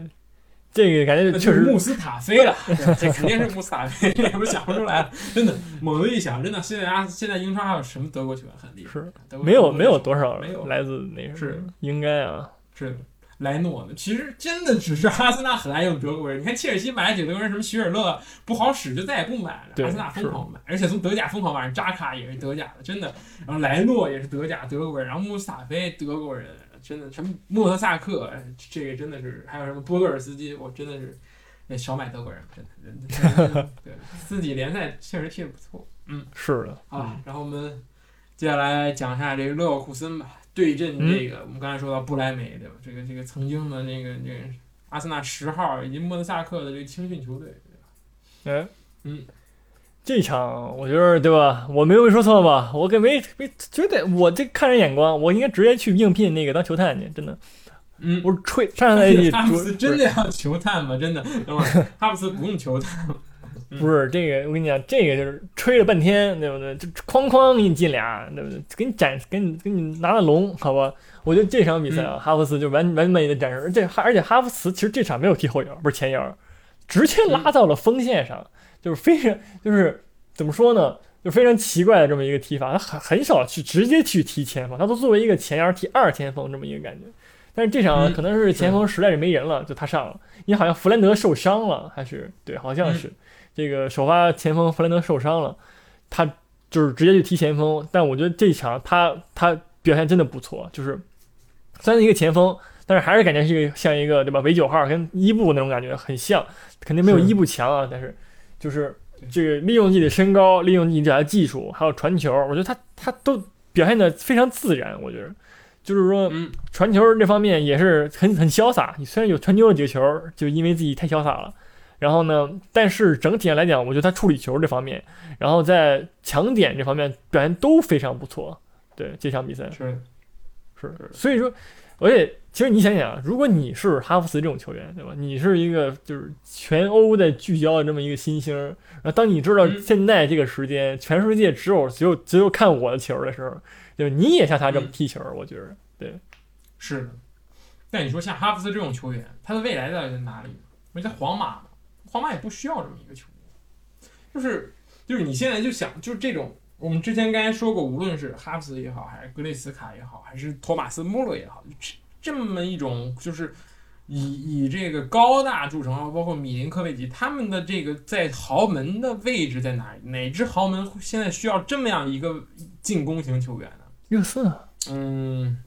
这个感觉确实穆斯塔菲了，这肯定是穆斯塔菲，我想不出来，真的猛的一想，真的现在阿现在英超还有什么德国球员很厉害？是。没有没有多少没有。来自那是。应该啊。是。莱诺呢？其实真的只是阿森纳很爱用德国人。你看切尔西买了几个德国人，什么许尔勒不好使，就再也不买了。阿森纳疯狂买，而且从德甲疯狂买，扎卡也是德甲的，真的。然后莱诺也是德甲德国人，然后穆斯塔菲德国人，真的。什么莫特萨克，这个真的是，还有什么波多尔斯基，我真的是，那少买德国人，真的，真的。对，自己联赛确实踢得不错。嗯，是的。啊，然后我们接下来讲一下这个勒沃库森吧。对阵这个，我们刚才说到布莱梅，对吧？这个这个曾经的那个那个阿森纳十号以及莫德萨克的这个青训球队，对吧？哎，嗯，这场我觉得对吧？我没有说错吧？我给没没绝对我这看人眼光，我应该直接去应聘那个当球探去，真的。嗯，我吹上赛季 [laughs] 哈弗斯真的要球探吗？真的，等会儿哈布斯不用球探。不是这个，我跟你讲，这个就是吹了半天，对不对？就哐哐给你进俩，对不对？给你展，给你给你拿了龙，好吧？我觉得这场比赛啊，哈弗茨就完完美的展示，而且而且哈弗茨其实这场没有踢后腰，不是前腰，直接拉到了锋线上，就是非常就是怎么说呢？就非常奇怪的这么一个踢法，他很很少去直接去踢前锋，他都作为一个前腰踢二前锋这么一个感觉。但是这场可能是前锋实在是没人了，就他上了，因为好像弗兰德受伤了，还是对，好像是。这个首发前锋弗兰德受伤了，他就是直接去踢前锋。但我觉得这一场他他表现真的不错，就是虽然一个前锋，但是还是感觉是一个像一个对吧？伪九号跟伊布那种感觉很像，肯定没有伊布强啊。但是就是这个利用自己的身高，利用自己的技术，还有传球，我觉得他他都表现的非常自然。我觉得就是说，传球这方面也是很很潇洒。你虽然有传球了几个球，就因为自己太潇洒了。然后呢？但是整体上来讲，我觉得他处理球这方面，然后在抢点这方面表现都非常不错。对这场比赛是是，所以说，而且其实你想想，如果你是哈弗茨这种球员，对吧？你是一个就是全欧的聚焦的这么一个新星，然后当你知道现在这个时间，全世界只有只有只有看我的球的时候，对吧？你也像他这么踢球，我觉得对，是的。但你说像哈弗茨这种球员，他的未来到底在哪里？我在皇马。皇马也不需要这么一个球员，就是就是你现在就想，就是这种我们之前刚才说过，无论是哈弗茨也好，还是格雷斯卡也好，还是托马斯穆勒也好，这这么一种就是以以这个高大著称，包括米林科维奇，他们的这个在豪门的位置在哪里？哪支豪门现在需要这么样一个进攻型球员呢？热刺啊，嗯，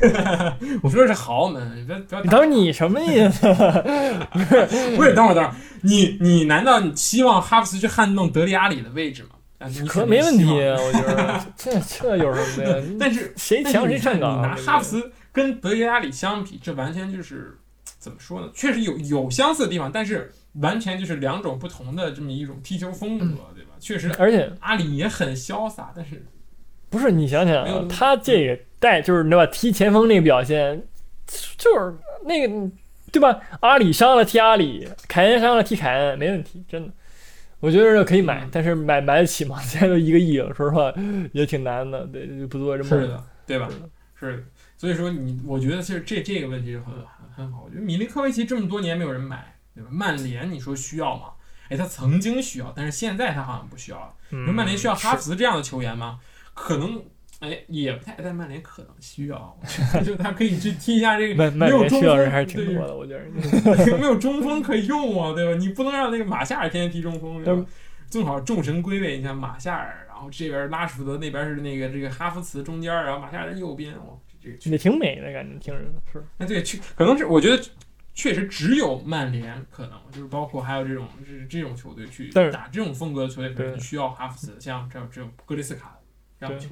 [laughs] 我说的是豪门，你不要不要等你什么意思？[laughs] 不是，等会儿等会儿，你你难道你期望哈弗茨去撼动德里阿里的位置吗？啊，你可没问题，我觉得 [laughs] 这这有什么呀？但是谁强谁上岗你拿哈弗茨跟德里阿里相比，这完全就是怎么说呢？确实有有相似的地方，但是完全就是两种不同的这么一种踢球风格，对吧？确实，而且阿里也很潇洒，但是不是你想想啊，他这个带就是对吧？踢前锋那个表现，就是那个对吧？阿里伤了踢阿里，凯恩伤了踢凯恩，没问题，真的。我觉得可以买嗯，但是买买得起吗？现在都一个亿了，说实话 [laughs] 也挺难的，对，就不做这么。是的，对吧？是的，所以说你，我觉得其实这这个问题是很很很好。我觉得米利科维奇这么多年没有人买，对吧？曼联你说需要吗？哎，他曾经需要，但是现在他好像不需要了。你说嗯，曼联需要哈弗茨这样的球员吗？可能，哎，也不太，但曼联可能需要，我觉得 [laughs] 就他可以去踢一下这个没有中锋，人还是挺多的，我觉得。没有中锋可以用啊，对吧？你不能让那个马夏尔天天踢中锋，对吧？正好众神归位，你像马夏尔，然后这边拉什福德，那边是那个这个哈弗茨中间，然后马夏尔在右边，哇，这个也挺美的感觉，听着是。那对，去可能是我觉得确实只有曼联可能，就是包括还有这种这这种球队去打这种风格的球队，可能需要哈弗茨，像这种这种格雷斯卡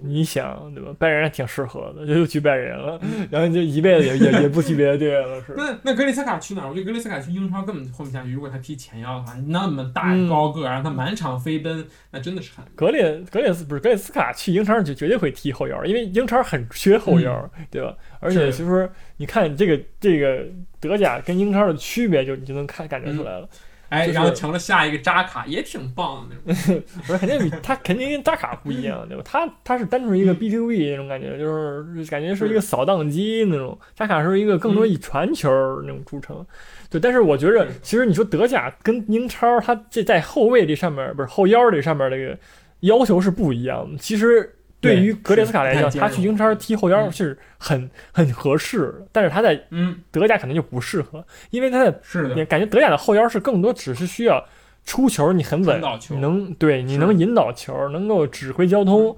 你想对吧？拜仁还挺适合的，就又去拜仁了，[laughs] 然后就一辈子也也也不去别的队了，是。[laughs] 那那格里斯卡去哪儿？我觉得格里斯卡去英超根本混不下去。如果他踢前腰的话，那么大嗯高个儿，让他满场飞奔，那真的是很格列格列斯不是格里斯卡去英超就绝对会踢后腰，因为英超很缺后腰，对吧？而且是就是，你看这个这个德甲跟英超的区别就，你就能看感觉出来了。哎，就是然后成了下一个扎卡，也挺棒的那种。[laughs] 不是肯定比他肯定跟扎卡不一样，对吧？他他是单纯一个 B to B 那种感觉，就是感觉是一个扫荡机那种。扎卡是一个更多以传球那种著称。对，但是我觉着，其实你说德甲跟英超，他这在后卫这上面不是后腰这上面这个要求是不一样的。其实对于格列斯卡来讲，他去英超踢后腰嗯是很很合适的，但是他在嗯，德甲可能就不适合，因为他的是感觉德甲的后腰是更多只是需要出球，你很稳能对你能引导球，能够指挥交通。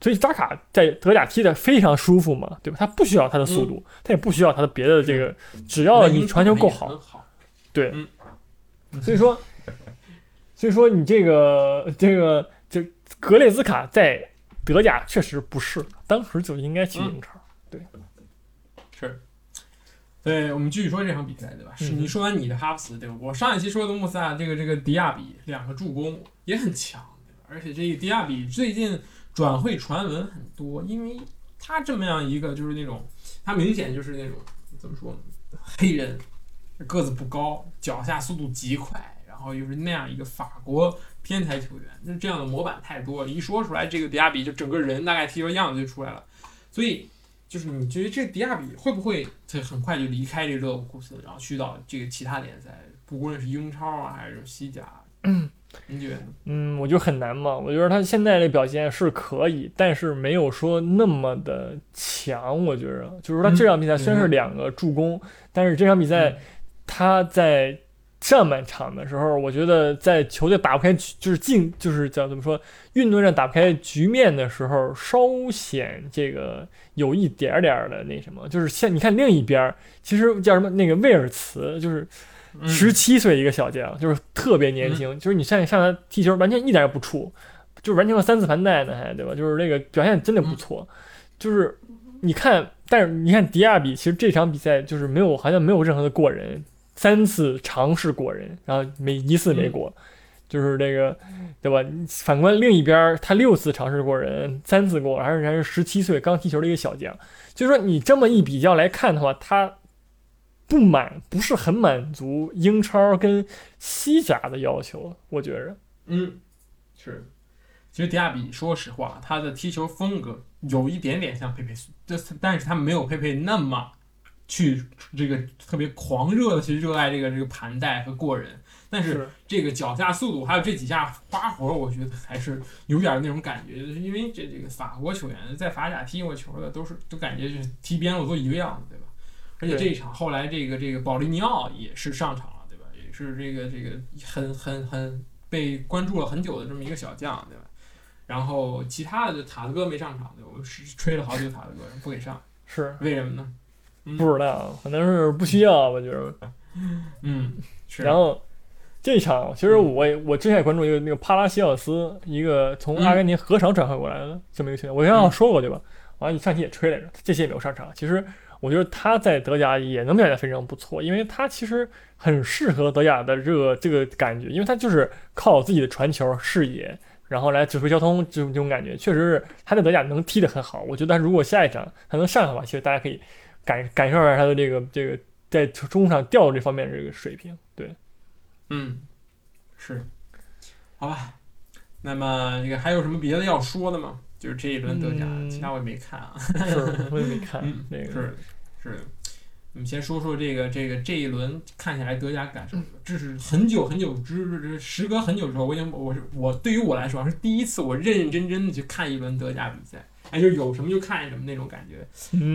所以扎卡在德甲踢的非常舒服嘛，对吧？他不需要他的速度，他也不需要他的别的这个，只要你传球够好。对嗯，所以说，所以说你这个这个就格列兹卡在德甲确实不是，当时就应该去英超。对是。对，我们继续说这场比赛，对吧？是嗯你说完你的哈弗茨，对吧？我上一期说的穆萨，这个这个迪亚比两个助攻也很强，对吧？而且这个迪亚比最近转会传闻很多，因为他这么样一个就是那种，他明显就是那种怎么说呢？黑人，个子不高，脚下速度极快，然后又是那样一个法国天才球员，那这样的模板太多了，一说出来，这个迪亚比就整个人大概踢球样子就出来了，所以。就是你觉得这迪亚比会不会他很快就离开这个勒沃库森，然后去到这个其他联赛，不论是英超啊还是西甲？嗯，你觉得？嗯，我觉得很难嘛。我觉得他现在的表现是可以，但是没有说那么的强。我觉得，就是说他这场比赛虽然是两个助攻，但是这场比赛他在上半场的时候，我觉得在球队打不开局，就是进，就是叫怎么说，运动战打不开局面的时候，稍显这个有一点点儿的那什么，就是像你看另一边儿，其实叫什么那个威尔茨，就是嗯。十七岁一个小将，就是特别年轻，就是你上上他踢球完全一点也不怵，就完成了三次盘带呢，还对吧？就是那个表现真的不错，就是你看，但是你看迪亚比，其实这场比赛就是没有好像没有任何的过人，三次尝试过人，然后每一次没过。就是这个，对吧？反观另一边，他六次尝试过人，三次过，还是还是十七岁刚踢球的一个小将。就是说，你这么一比较来看的话，他不满不是很满足英超跟西甲的要求，我觉着。嗯，是。其实迪亚比，说实话，他的踢球风格有一点点像佩佩，这但是他没有佩佩那么去这个特别狂热的去热爱这个这个盘带和过人。但是这个脚下速度还有这几下花活，我觉得还是有点那种感觉，就是因为这这个法国球员在法甲踢过球的，都是都感觉是踢边路都一个样子，对吧？而且这一场后来这个这个保利尼奥也是上场了，对吧？也是这个这个很很很被关注了很久的这么一个小将，对吧？然后其他的塔斯哥没上场，对我是吹了好久塔德哥不给上，是为什么呢？不知道，可能是不需要，我觉得。嗯，是。然后这场其实我我之前也关注一个那个帕拉西奥斯，一个从阿根廷河场转会过来的这么一个球员，我刚刚说过对吧？完了，你上期也吹来着，这些也没有上场。其实我觉得他在德甲也能表现非常不错，因为他其实很适合德甲的这个这个感觉，因为他就是靠自己的传球视野，然后来指挥交通这种这种感觉，确实是他在德甲能踢得很好。我觉得如果下一场他能上的话，其实大家可以。感感受一下他的这个这个在中场调这方面这个水平，对，嗯，是，好吧，那么这个还有什么别的要说的吗？就是这一轮德甲，其他我也没看啊，是，我 [laughs] 也没看，那个是是，我们先说说这个这个这一轮看下来德甲感受，这是很久很久之时隔很久之后，我已经我是我对于我来说是第一次我认认真真的去看一轮德甲比赛。哎，就有什么就看什么那种感觉，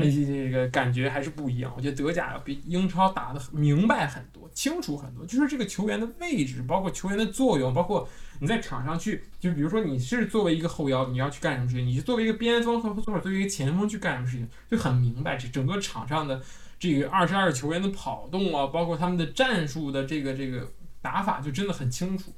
哎，这个感觉还是不一样。我觉得德甲要比英超打的明白很多、清楚很多。就是这个球员的位置，包括球员的作用，包括你在场上去，就比如说你是作为一个后腰，你要去干什么事情；你是作为一个边锋或者作为一个前锋去干什么事情，就很明白。这整个场上的这个二十二球员的跑动啊，包括他们的战术的这个这个打法，就真的很清楚。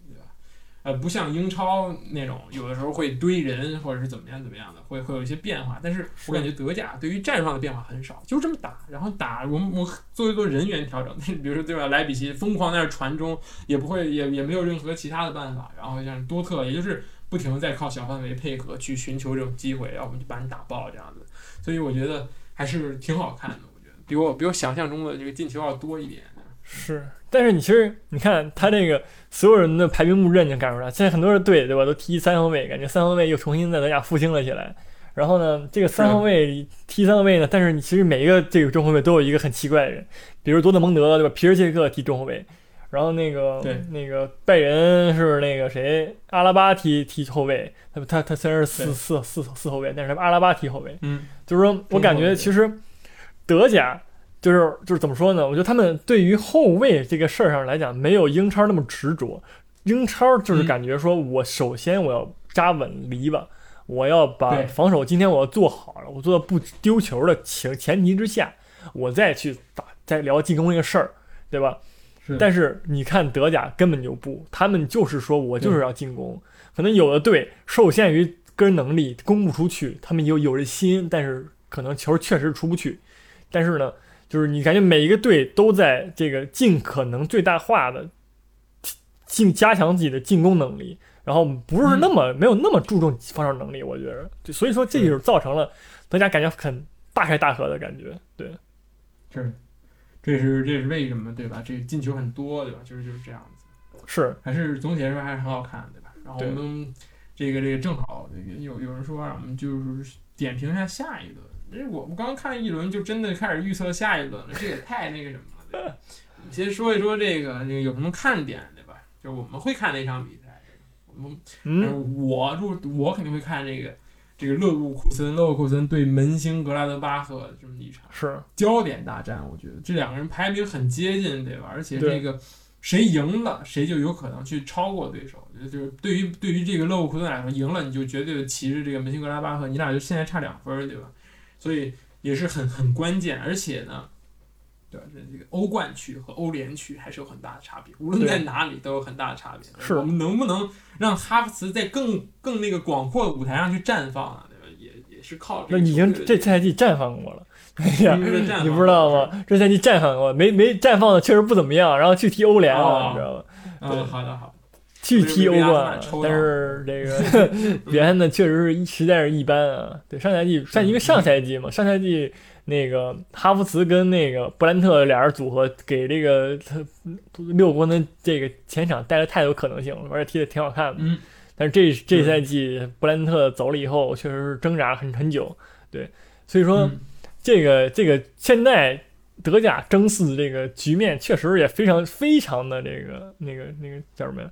呃，不像英超那种，有的时候会堆人，或者是怎么样怎么样的，会会有一些变化。但是我感觉德甲对于战术上的变化很少，就这么打，然后打。我们我做一做人员调整，[laughs] 比如说对吧？莱比锡疯狂在那传中，也不会也也没有任何其他的办法。然后像多特，也就是不停的在靠小范围配合去寻求这种机会，然后我们就把你打爆这样子。所以我觉得还是挺好看的。我觉得比我比我想象中的这个进球要多一点。是，但是你其实你看他这个所有人的排兵布阵，就感受到现在很多人对对吧，都踢三后卫，感觉三后卫又重新在德甲复兴了起来。然后呢，这个三后卫踢三后卫呢，但是你其实每一个这个中后卫都有一个很奇怪的人，比如多特蒙德对吧，皮尔切克踢中后卫，然后那个那个拜仁是那个谁阿拉巴踢踢后卫，他他他虽然是四四四四后卫，但是他阿拉巴踢后卫，嗯，就是说我感觉其实德甲。就是就是怎么说呢？我觉得他们对于后卫这个事儿上来讲，没有英超那么执着。英超就是感觉说，我首先我要扎稳篱笆，我要把防守今天我要做好了，我做到不丢球的前前提之下，我再去打再聊进攻这个事儿，对吧？但是你看德甲根本就不，他们就是说我就是要进攻。可能有的队受限于个人能力攻不出去，他们有有这心，但是可能球确实出不去。但是呢？就是你感觉每一个队都在这个尽可能最大化的进加强自己的进攻能力，然后不是那么没有那么注重防守能力，我觉得，所以说这就是造成了大家感觉很大开大合的感觉，对，是，这是这是为什么对吧？这进球很多对吧？就是就是这样子，是还是总体来说还是很好看对吧？然后我们这个这个正好有有人说让我们就是点评一下下一轮。因为我们刚看一轮就真的开始预测下一轮了，这也太那个什么了，对吧？先说一说这个，这个有什么看点，对吧？就我们会看那场比赛，我们，嗯，我入我肯定会看这个，这个勒沃库森，勒沃库森对门兴格拉德巴赫这么一场是焦点大战，我觉得这两个人排名很接近，对吧？而且这个谁赢了，谁就有可能去超过对手。就是对于对于这个勒沃库森来说，赢了你就绝对的骑着这个门兴格拉巴赫，你俩就现在差两分，对吧？所以也是很很关键，而且呢，对吧？这这个欧冠区和欧联区还是有很大的差别，无论在哪里都有很大的差别。是我们能不能让哈弗茨在更更那个广阔的舞台上去绽放啊？对吧？也也是靠那已经这赛季绽放过了，[laughs] 哎呀，你不知道吗？这赛季绽放过，没没绽放的确实不怎么样，然后去踢欧联了，你知道吗？嗯，好的好。去踢欧冠，但是这个表现的确实是实在是一般啊。对，上赛季，上因为上赛季嘛，上赛季那个哈弗茨跟那个布兰特俩人组合，给这个他六国的这个前场带来太多可能性了，而且踢的挺好看的。嗯。但是这这赛季布兰特走了以后，确实是挣扎很很久。对，所以说这个这个现在德甲争四这个局面确实也非常非常的这个那个那个叫什么呀？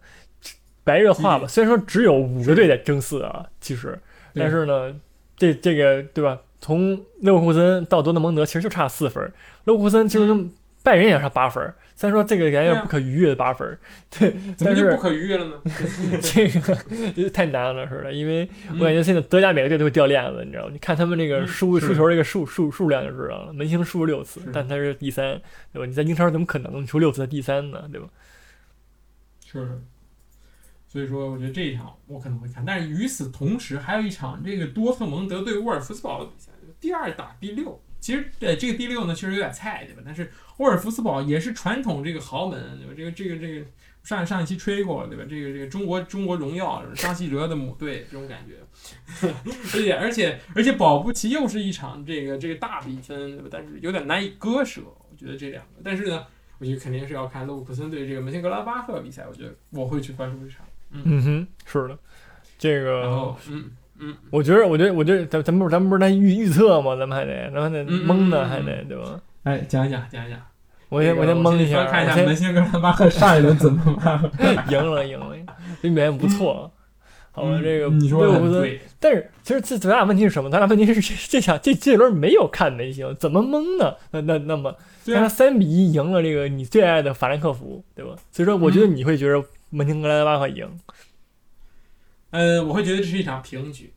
白热化吧。虽然说只有五个队在争四啊，其实，但是呢，这这个对吧？从勒沃库森到多特蒙德其实就差四分，勒沃库森其实跟拜仁也差八分儿。虽然说这个感觉不可逾越的八分儿，[laughs] 对，但是不可逾越了呢？[laughs] 这个这太难了似的，因为我感觉现在德甲每个队都会掉链子，你知道吗？你看他们这个嗯输是输球这个数数数量就知道了，门兴输了六次是，但他是第三，对吧？你在英超怎么可能输六次的第三呢？对吧？是的，所以说我觉得这一场我可能会看，但是与此同时还有一场这个多特蒙德对沃尔夫斯堡的比赛，第二打第六。其实呃这个第六呢确实有点菜，对吧？但是沃尔夫斯堡也是传统这个豪门，对吧？这个这个这个上上一期吹过了，对吧？这个这个中国中国荣耀张稀哲的母队这种感觉，而且而且而且保不齐又是一场这个这个大比分，对吧？但是有点难以割舍，我觉得这两个，但是呢。我觉得肯定是要看勒沃库森对这个门兴格拉巴赫比赛，我觉得我会去关注这场。嗯哼，是的，这个，嗯嗯，我觉得，我觉得，我觉得咱咱们不是咱们不是在预预测吗？咱们还得，咱们还得嗯蒙呢，嗯还得对吧？哎，讲一讲，讲一讲。我先我先蒙一下，先看一下门兴格拉巴赫上一轮怎么办？[laughs] 赢了，赢了，这表现不错。好吧，这个嗯你说的很对，但是其实这咱俩问题是什么？咱俩问题是这这场这这轮没有看门兴，怎么蒙呢？那那那么，但他三比一赢了这个你最爱的法兰克福，对吧？所以说，我觉得嗯你会觉得门兴格拉巴赫赢。呃，我会觉得这是一场平局。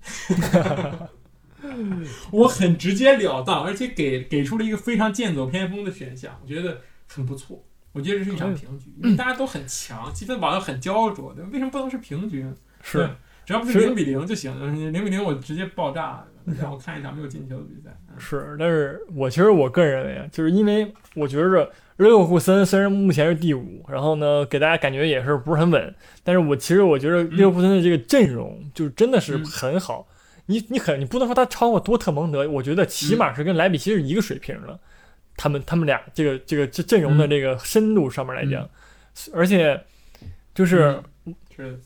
我很直截了当，而且给给出了一个非常剑走偏锋的选项，我觉得很不错。我觉得这是一场平局，因为大家都很强，积分榜又很焦灼？为什么不能是平局呢？是，只要不是是零比零就行了。零比零我直接爆炸，对吧让我看一场没有进球的比赛。嗯是，但是我其实我个人认为啊，就是因为我觉着勒沃库森虽然目前是第五，然后呢给大家感觉也是不是很稳，但是我其实我觉得瑞沃库森的这个阵容就真的是嗯。很好。你你很你不能说他超过多特蒙德，我觉得起码是跟莱比锡是一个水平的。他们他们俩这个这个这阵容的这个深度上面来讲，而且就是嗯是。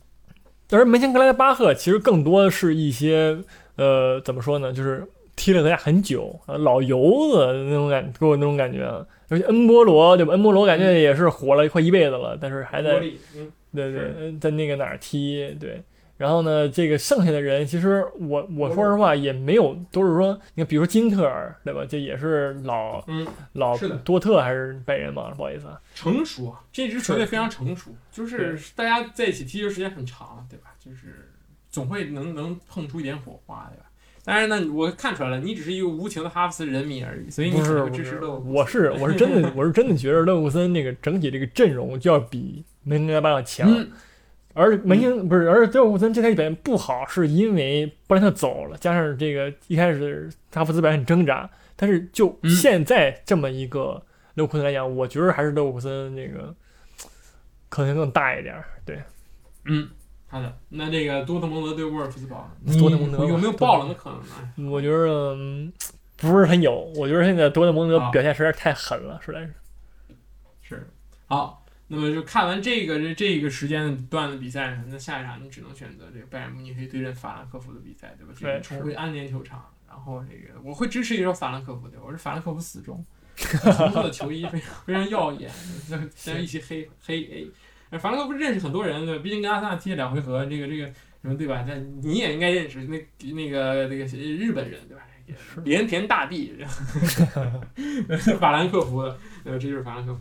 的，而门兴格莱巴赫其实更多的是一些呃，怎么说呢，就是踢了德甲很久，呃老油子那种感，给我那种感觉啊。而且恩波罗对吧？恩波罗感觉也是火了快一辈子了，但是还在，嗯，对对在那个哪儿踢对。然后呢，这个剩下的人，其实我我说实话也没有，都是说，你看，比如说金特尔，对吧？这也是老嗯，老多特还是拜仁嘛？不好意思啊，成熟啊，这支球队非常成熟，就是大家在一起踢球时间很长，对吧？就是总会能能碰出一点火花，对吧？当然呢，我看出来了，你只是一个无情的哈弗斯人迷而已，所以你不是支持勒沃。我是我是真的 [laughs] 我是真的觉得勒沃库森那个整体这个阵容就要比门兴格拉巴要强。嗯，而门兴不是，而勒沃库森这台表现不好，是因为布兰特走了，加上这个一开始哈弗斯表现很挣扎，但是就嗯现在这么一个勒沃库森来讲，我觉得还是勒沃库森那个可能性更大一点儿。对，嗯，好的，那这个多特蒙德对沃尔夫斯堡，多特蒙德你有没有爆冷的可能呢？我觉得、嗯不是很有，我觉得现在多特蒙德啊表现实在是太狠了，实在是。是，好，那么就看完这个这这个时间段的比赛，那下一场你只能选择这个拜仁慕尼黑对阵法兰克福的比赛，对吧？对重回安联球场，然后这个我会支持一手法兰克福的，我是法兰克福死忠，[laughs] 红色的球衣非常非常耀眼，[laughs] 现在一起黑黑 A。呃法兰克福认识很多人，对吧？毕竟跟阿森纳踢了两回合，这个这个什么对吧？那你也应该认识那那个那个日本人对吧？也是连田大地，[laughs] 法兰克福的？这就是法兰克福。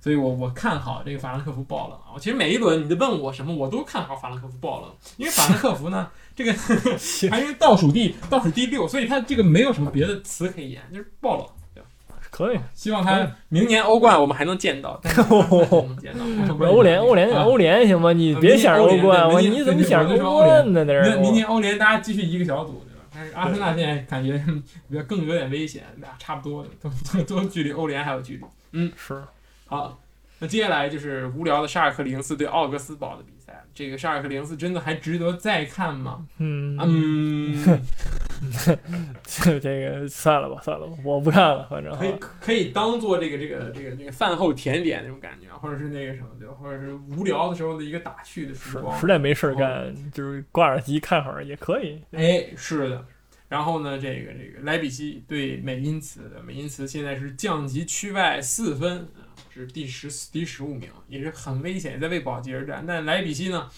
所以我我看好这个法兰克福爆冷啊！我其实每一轮你问我什么，我都看好法兰克福爆冷，因为法兰克福呢，这个 [laughs] 还因为倒数第倒数第六，所以他这个没有什么别的词可以言，就是爆冷。可以，希望他明年欧冠我们还能见到，[laughs] [laughs] 欧联欧联啊欧联行吗？你别想着欧冠，我你怎么想着欧冠呢？那是明明年欧联大家继续一个小组，对吧？但是阿森纳现在感觉比较更有点危险，俩差不多的，都都都距离欧联还有距离。嗯是好，那接下来就是无聊的沙尔克零四对奥格斯堡的比赛。这个沙尔克零四真的还值得再看吗？嗯嗯，这 [laughs] 这个算了吧，算了吧，我不看了，反正可以可以当做这个这个这个这个饭后甜点那种感觉，或者是那个什么对吧？或者是无聊的时候的一个打趣的时是光。实在没事儿干，就是挂耳机看会儿也可以。哎，是的，然后呢，这个这个莱比锡对美因茨，美因茨现在是降级区外四分，啊是第十四、第十五名，也是很危险，在为保级而战。但莱比锡呢，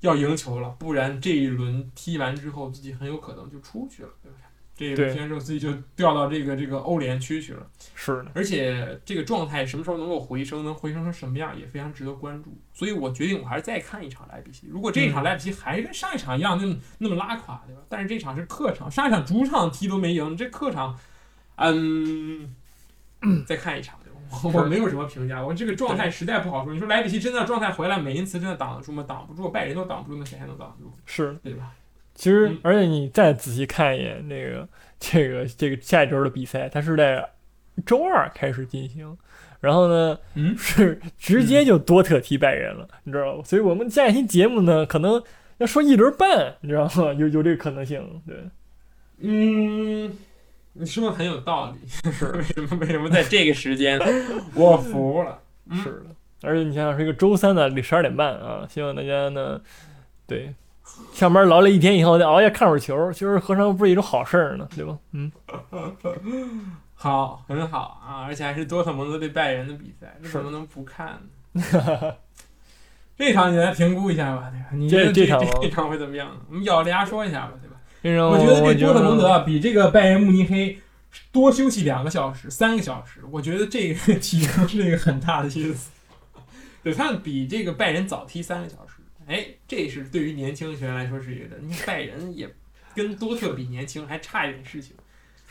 要赢球了，不然这一轮踢完之后，自己很有可能就出去了，对不对？这一轮对踢完之后，自己就掉到这个这个欧联区去了。是的，而且这个状态什么时候能够回升，能回升成什么样，也非常值得关注。所以我决定，我还是再看一场莱比锡。如果这一场嗯莱比锡还是跟上一场一样那么那么拉垮，对吧？但是这场是客场，上一场主场踢都没赢，这客场，嗯，再看一场？我 [laughs] 我没有什么评价，我这个状态实在不好说。你说莱比锡真的状态回来，美因茨真的挡得住吗？挡不住，拜仁都挡不住，那谁还能挡得住？是。对吧？其实嗯，而且你再仔细看一眼那个这个这个下一周的比赛，它是在周二开始进行，然后呢嗯，是直接就多特踢拜仁了，你知道吧？所以我们下一期节目呢，可能要说一轮半，你知道吗？有有这个可能性，对，嗯，你说的很有道理。是 [laughs] 为什么？为什么在这个时间？[laughs] 我服了。嗯是的。而且你想想是一个周三的十二点半啊，希望大家呢，对，上班劳累一天以后再熬夜看会儿球，其实何尝不是一种好事儿呢？对吧？嗯，[laughs] 好，很好啊，而且还是多特蒙德对拜仁的比赛，怎么能不看呢？这场你来评估一下吧，对吧？你这这这场这场会怎么样？我们咬着牙说一下吧，对吧？我觉得这多特蒙德比这个拜仁慕尼黑多休息两个小时、三个小时，我觉得这个 [laughs] 体能是一个很大的意思。对，他们比这个拜仁早踢三个小时，哎，这是对于年轻球员来说是一个的。你看拜仁也跟多特比年轻，还差一点事情。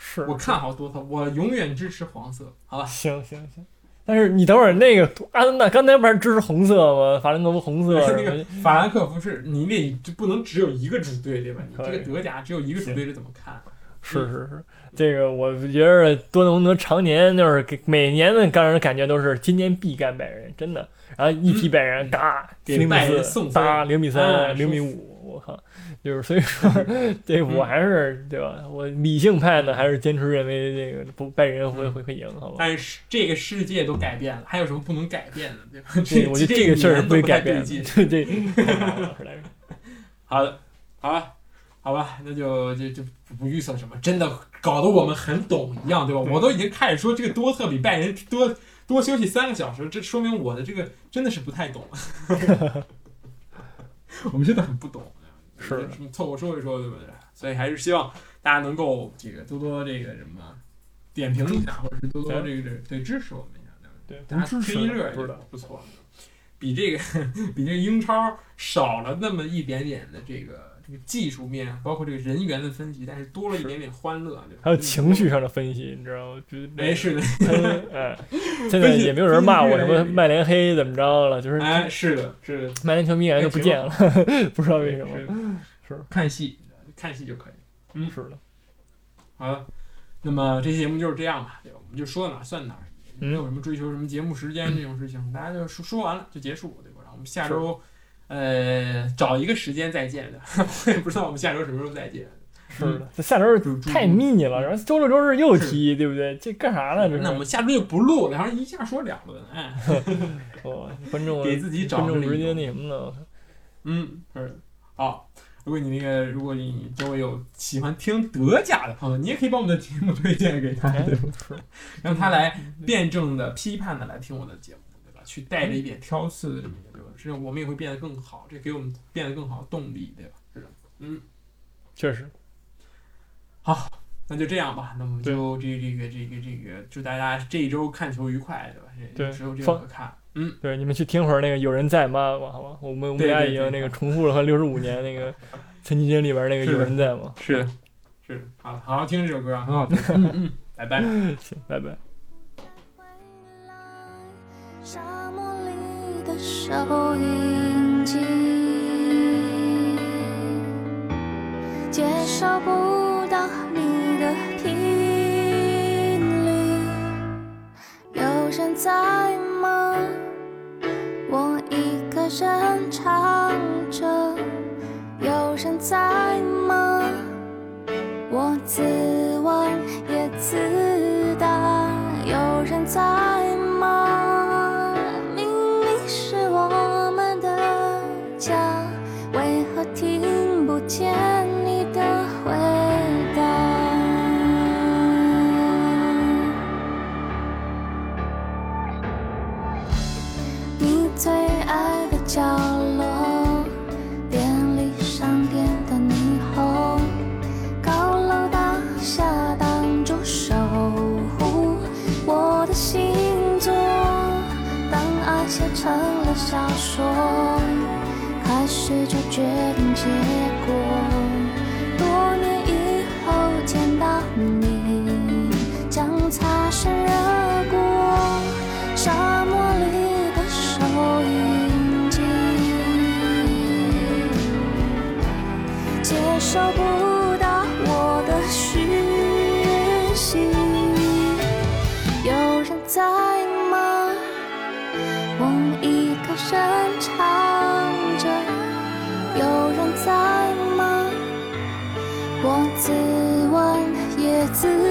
是我看好多特，我永远支持黄色，好吧？行行行，但是你等会儿那个阿森纳刚才不是支持红色吗？法兰克福红色那 [laughs] 什个？法兰克福是你那就不能只有一个主队对吧？你这个德甲只有一个主队是怎么看？是是是，这个我觉得多特蒙德常年就是给每年的让人感觉都是今年必干拜仁，真的。然后一踢拜仁，嗯嘎给零比四，送分哒零比哎三，零舒比五，我靠！就是所以说，这我还是对吧？我理性派呢，还是坚持认为这个不拜仁会会会赢，好吧？但是这个世界都改变了，还有什么不能改变的，对吧？[laughs] 对，我觉得这个事儿是不不会改变。对这 [laughs] 太难了，实在是。好的，好吧，好吧，那就就就不预测什么，真的搞得我们很懂一样，对吧？对我都已经开始说这个多特比拜仁多多休息三个小时，这说明我的这个真的是不太懂。[laughs] 我们真的很不懂，是的你凑合说一说，对不对？所以还是希望大家能够这个多多这个什么点评一下，或者是多多这个对支持我们一下，对不？对，大家支持听一乐也。不错，比这个 [laughs] 比这个英超少了那么一点点的这个这个技术面，包括这个人员的分析，但是多了一点点欢乐，对吧？还有情绪上的分析，你知道吗？就是哎，是的，哎，现在也没有人骂我什么曼联黑怎么着了，就是哎，是的，是的，曼联球迷感觉就不见了，[laughs] 不知道为什么。是看戏，看戏就可以。嗯，是的，好了，那么这期节目就是这样吧，对吧？我们就说到哪算哪没有什么追求什么节目时间这种事情，大家就说说完了就结束，对吧？然后我们下周呃找一个时间再见的，我 [laughs] 也不知道我们下周什么时候再见。是的，这下周太密了，然后周六周日又踢，对不对？这干啥呢？这是那我们下周就不录了，然后一下说两轮，哎，[laughs] 哦，观众 [laughs] 给自己找观众直接个那什么呢？嗯，是好。如果你那个，如果你周围有喜欢听德甲的朋友，你也可以把我们的节目推荐给他，哎对吧？让他来辩证的、批判的来听我的节目，对吧？去带着一点挑刺的这么一个，对吧？这样我们也会变得更好，这给我们变得更好的动力，对吧？是的，嗯，确实，好那就这样吧，那我们就这这个这个这个，祝大家这一周看球愉快，对吧？这对只有这放个看，嗯，对，你们去听会儿那个有人在吗？好吧，我们我们对俩对对已经那个重复了快六十五年那个陈绮贞里边那个有人在吗？是，是的，好，好好听这首歌啊，很好听，[laughs] 嗯嗯，拜拜。行，拜拜。收音机，接收不到你的频率。有人在吗？我一个人唱着。有人在吗？我自问也自答。有人在见你的回答。你最爱的角落，店里商店的霓虹，高楼大厦挡住守护我的星座，当爱写成了小说。开始就决定结。声唱着，有人在吗？我自问也自。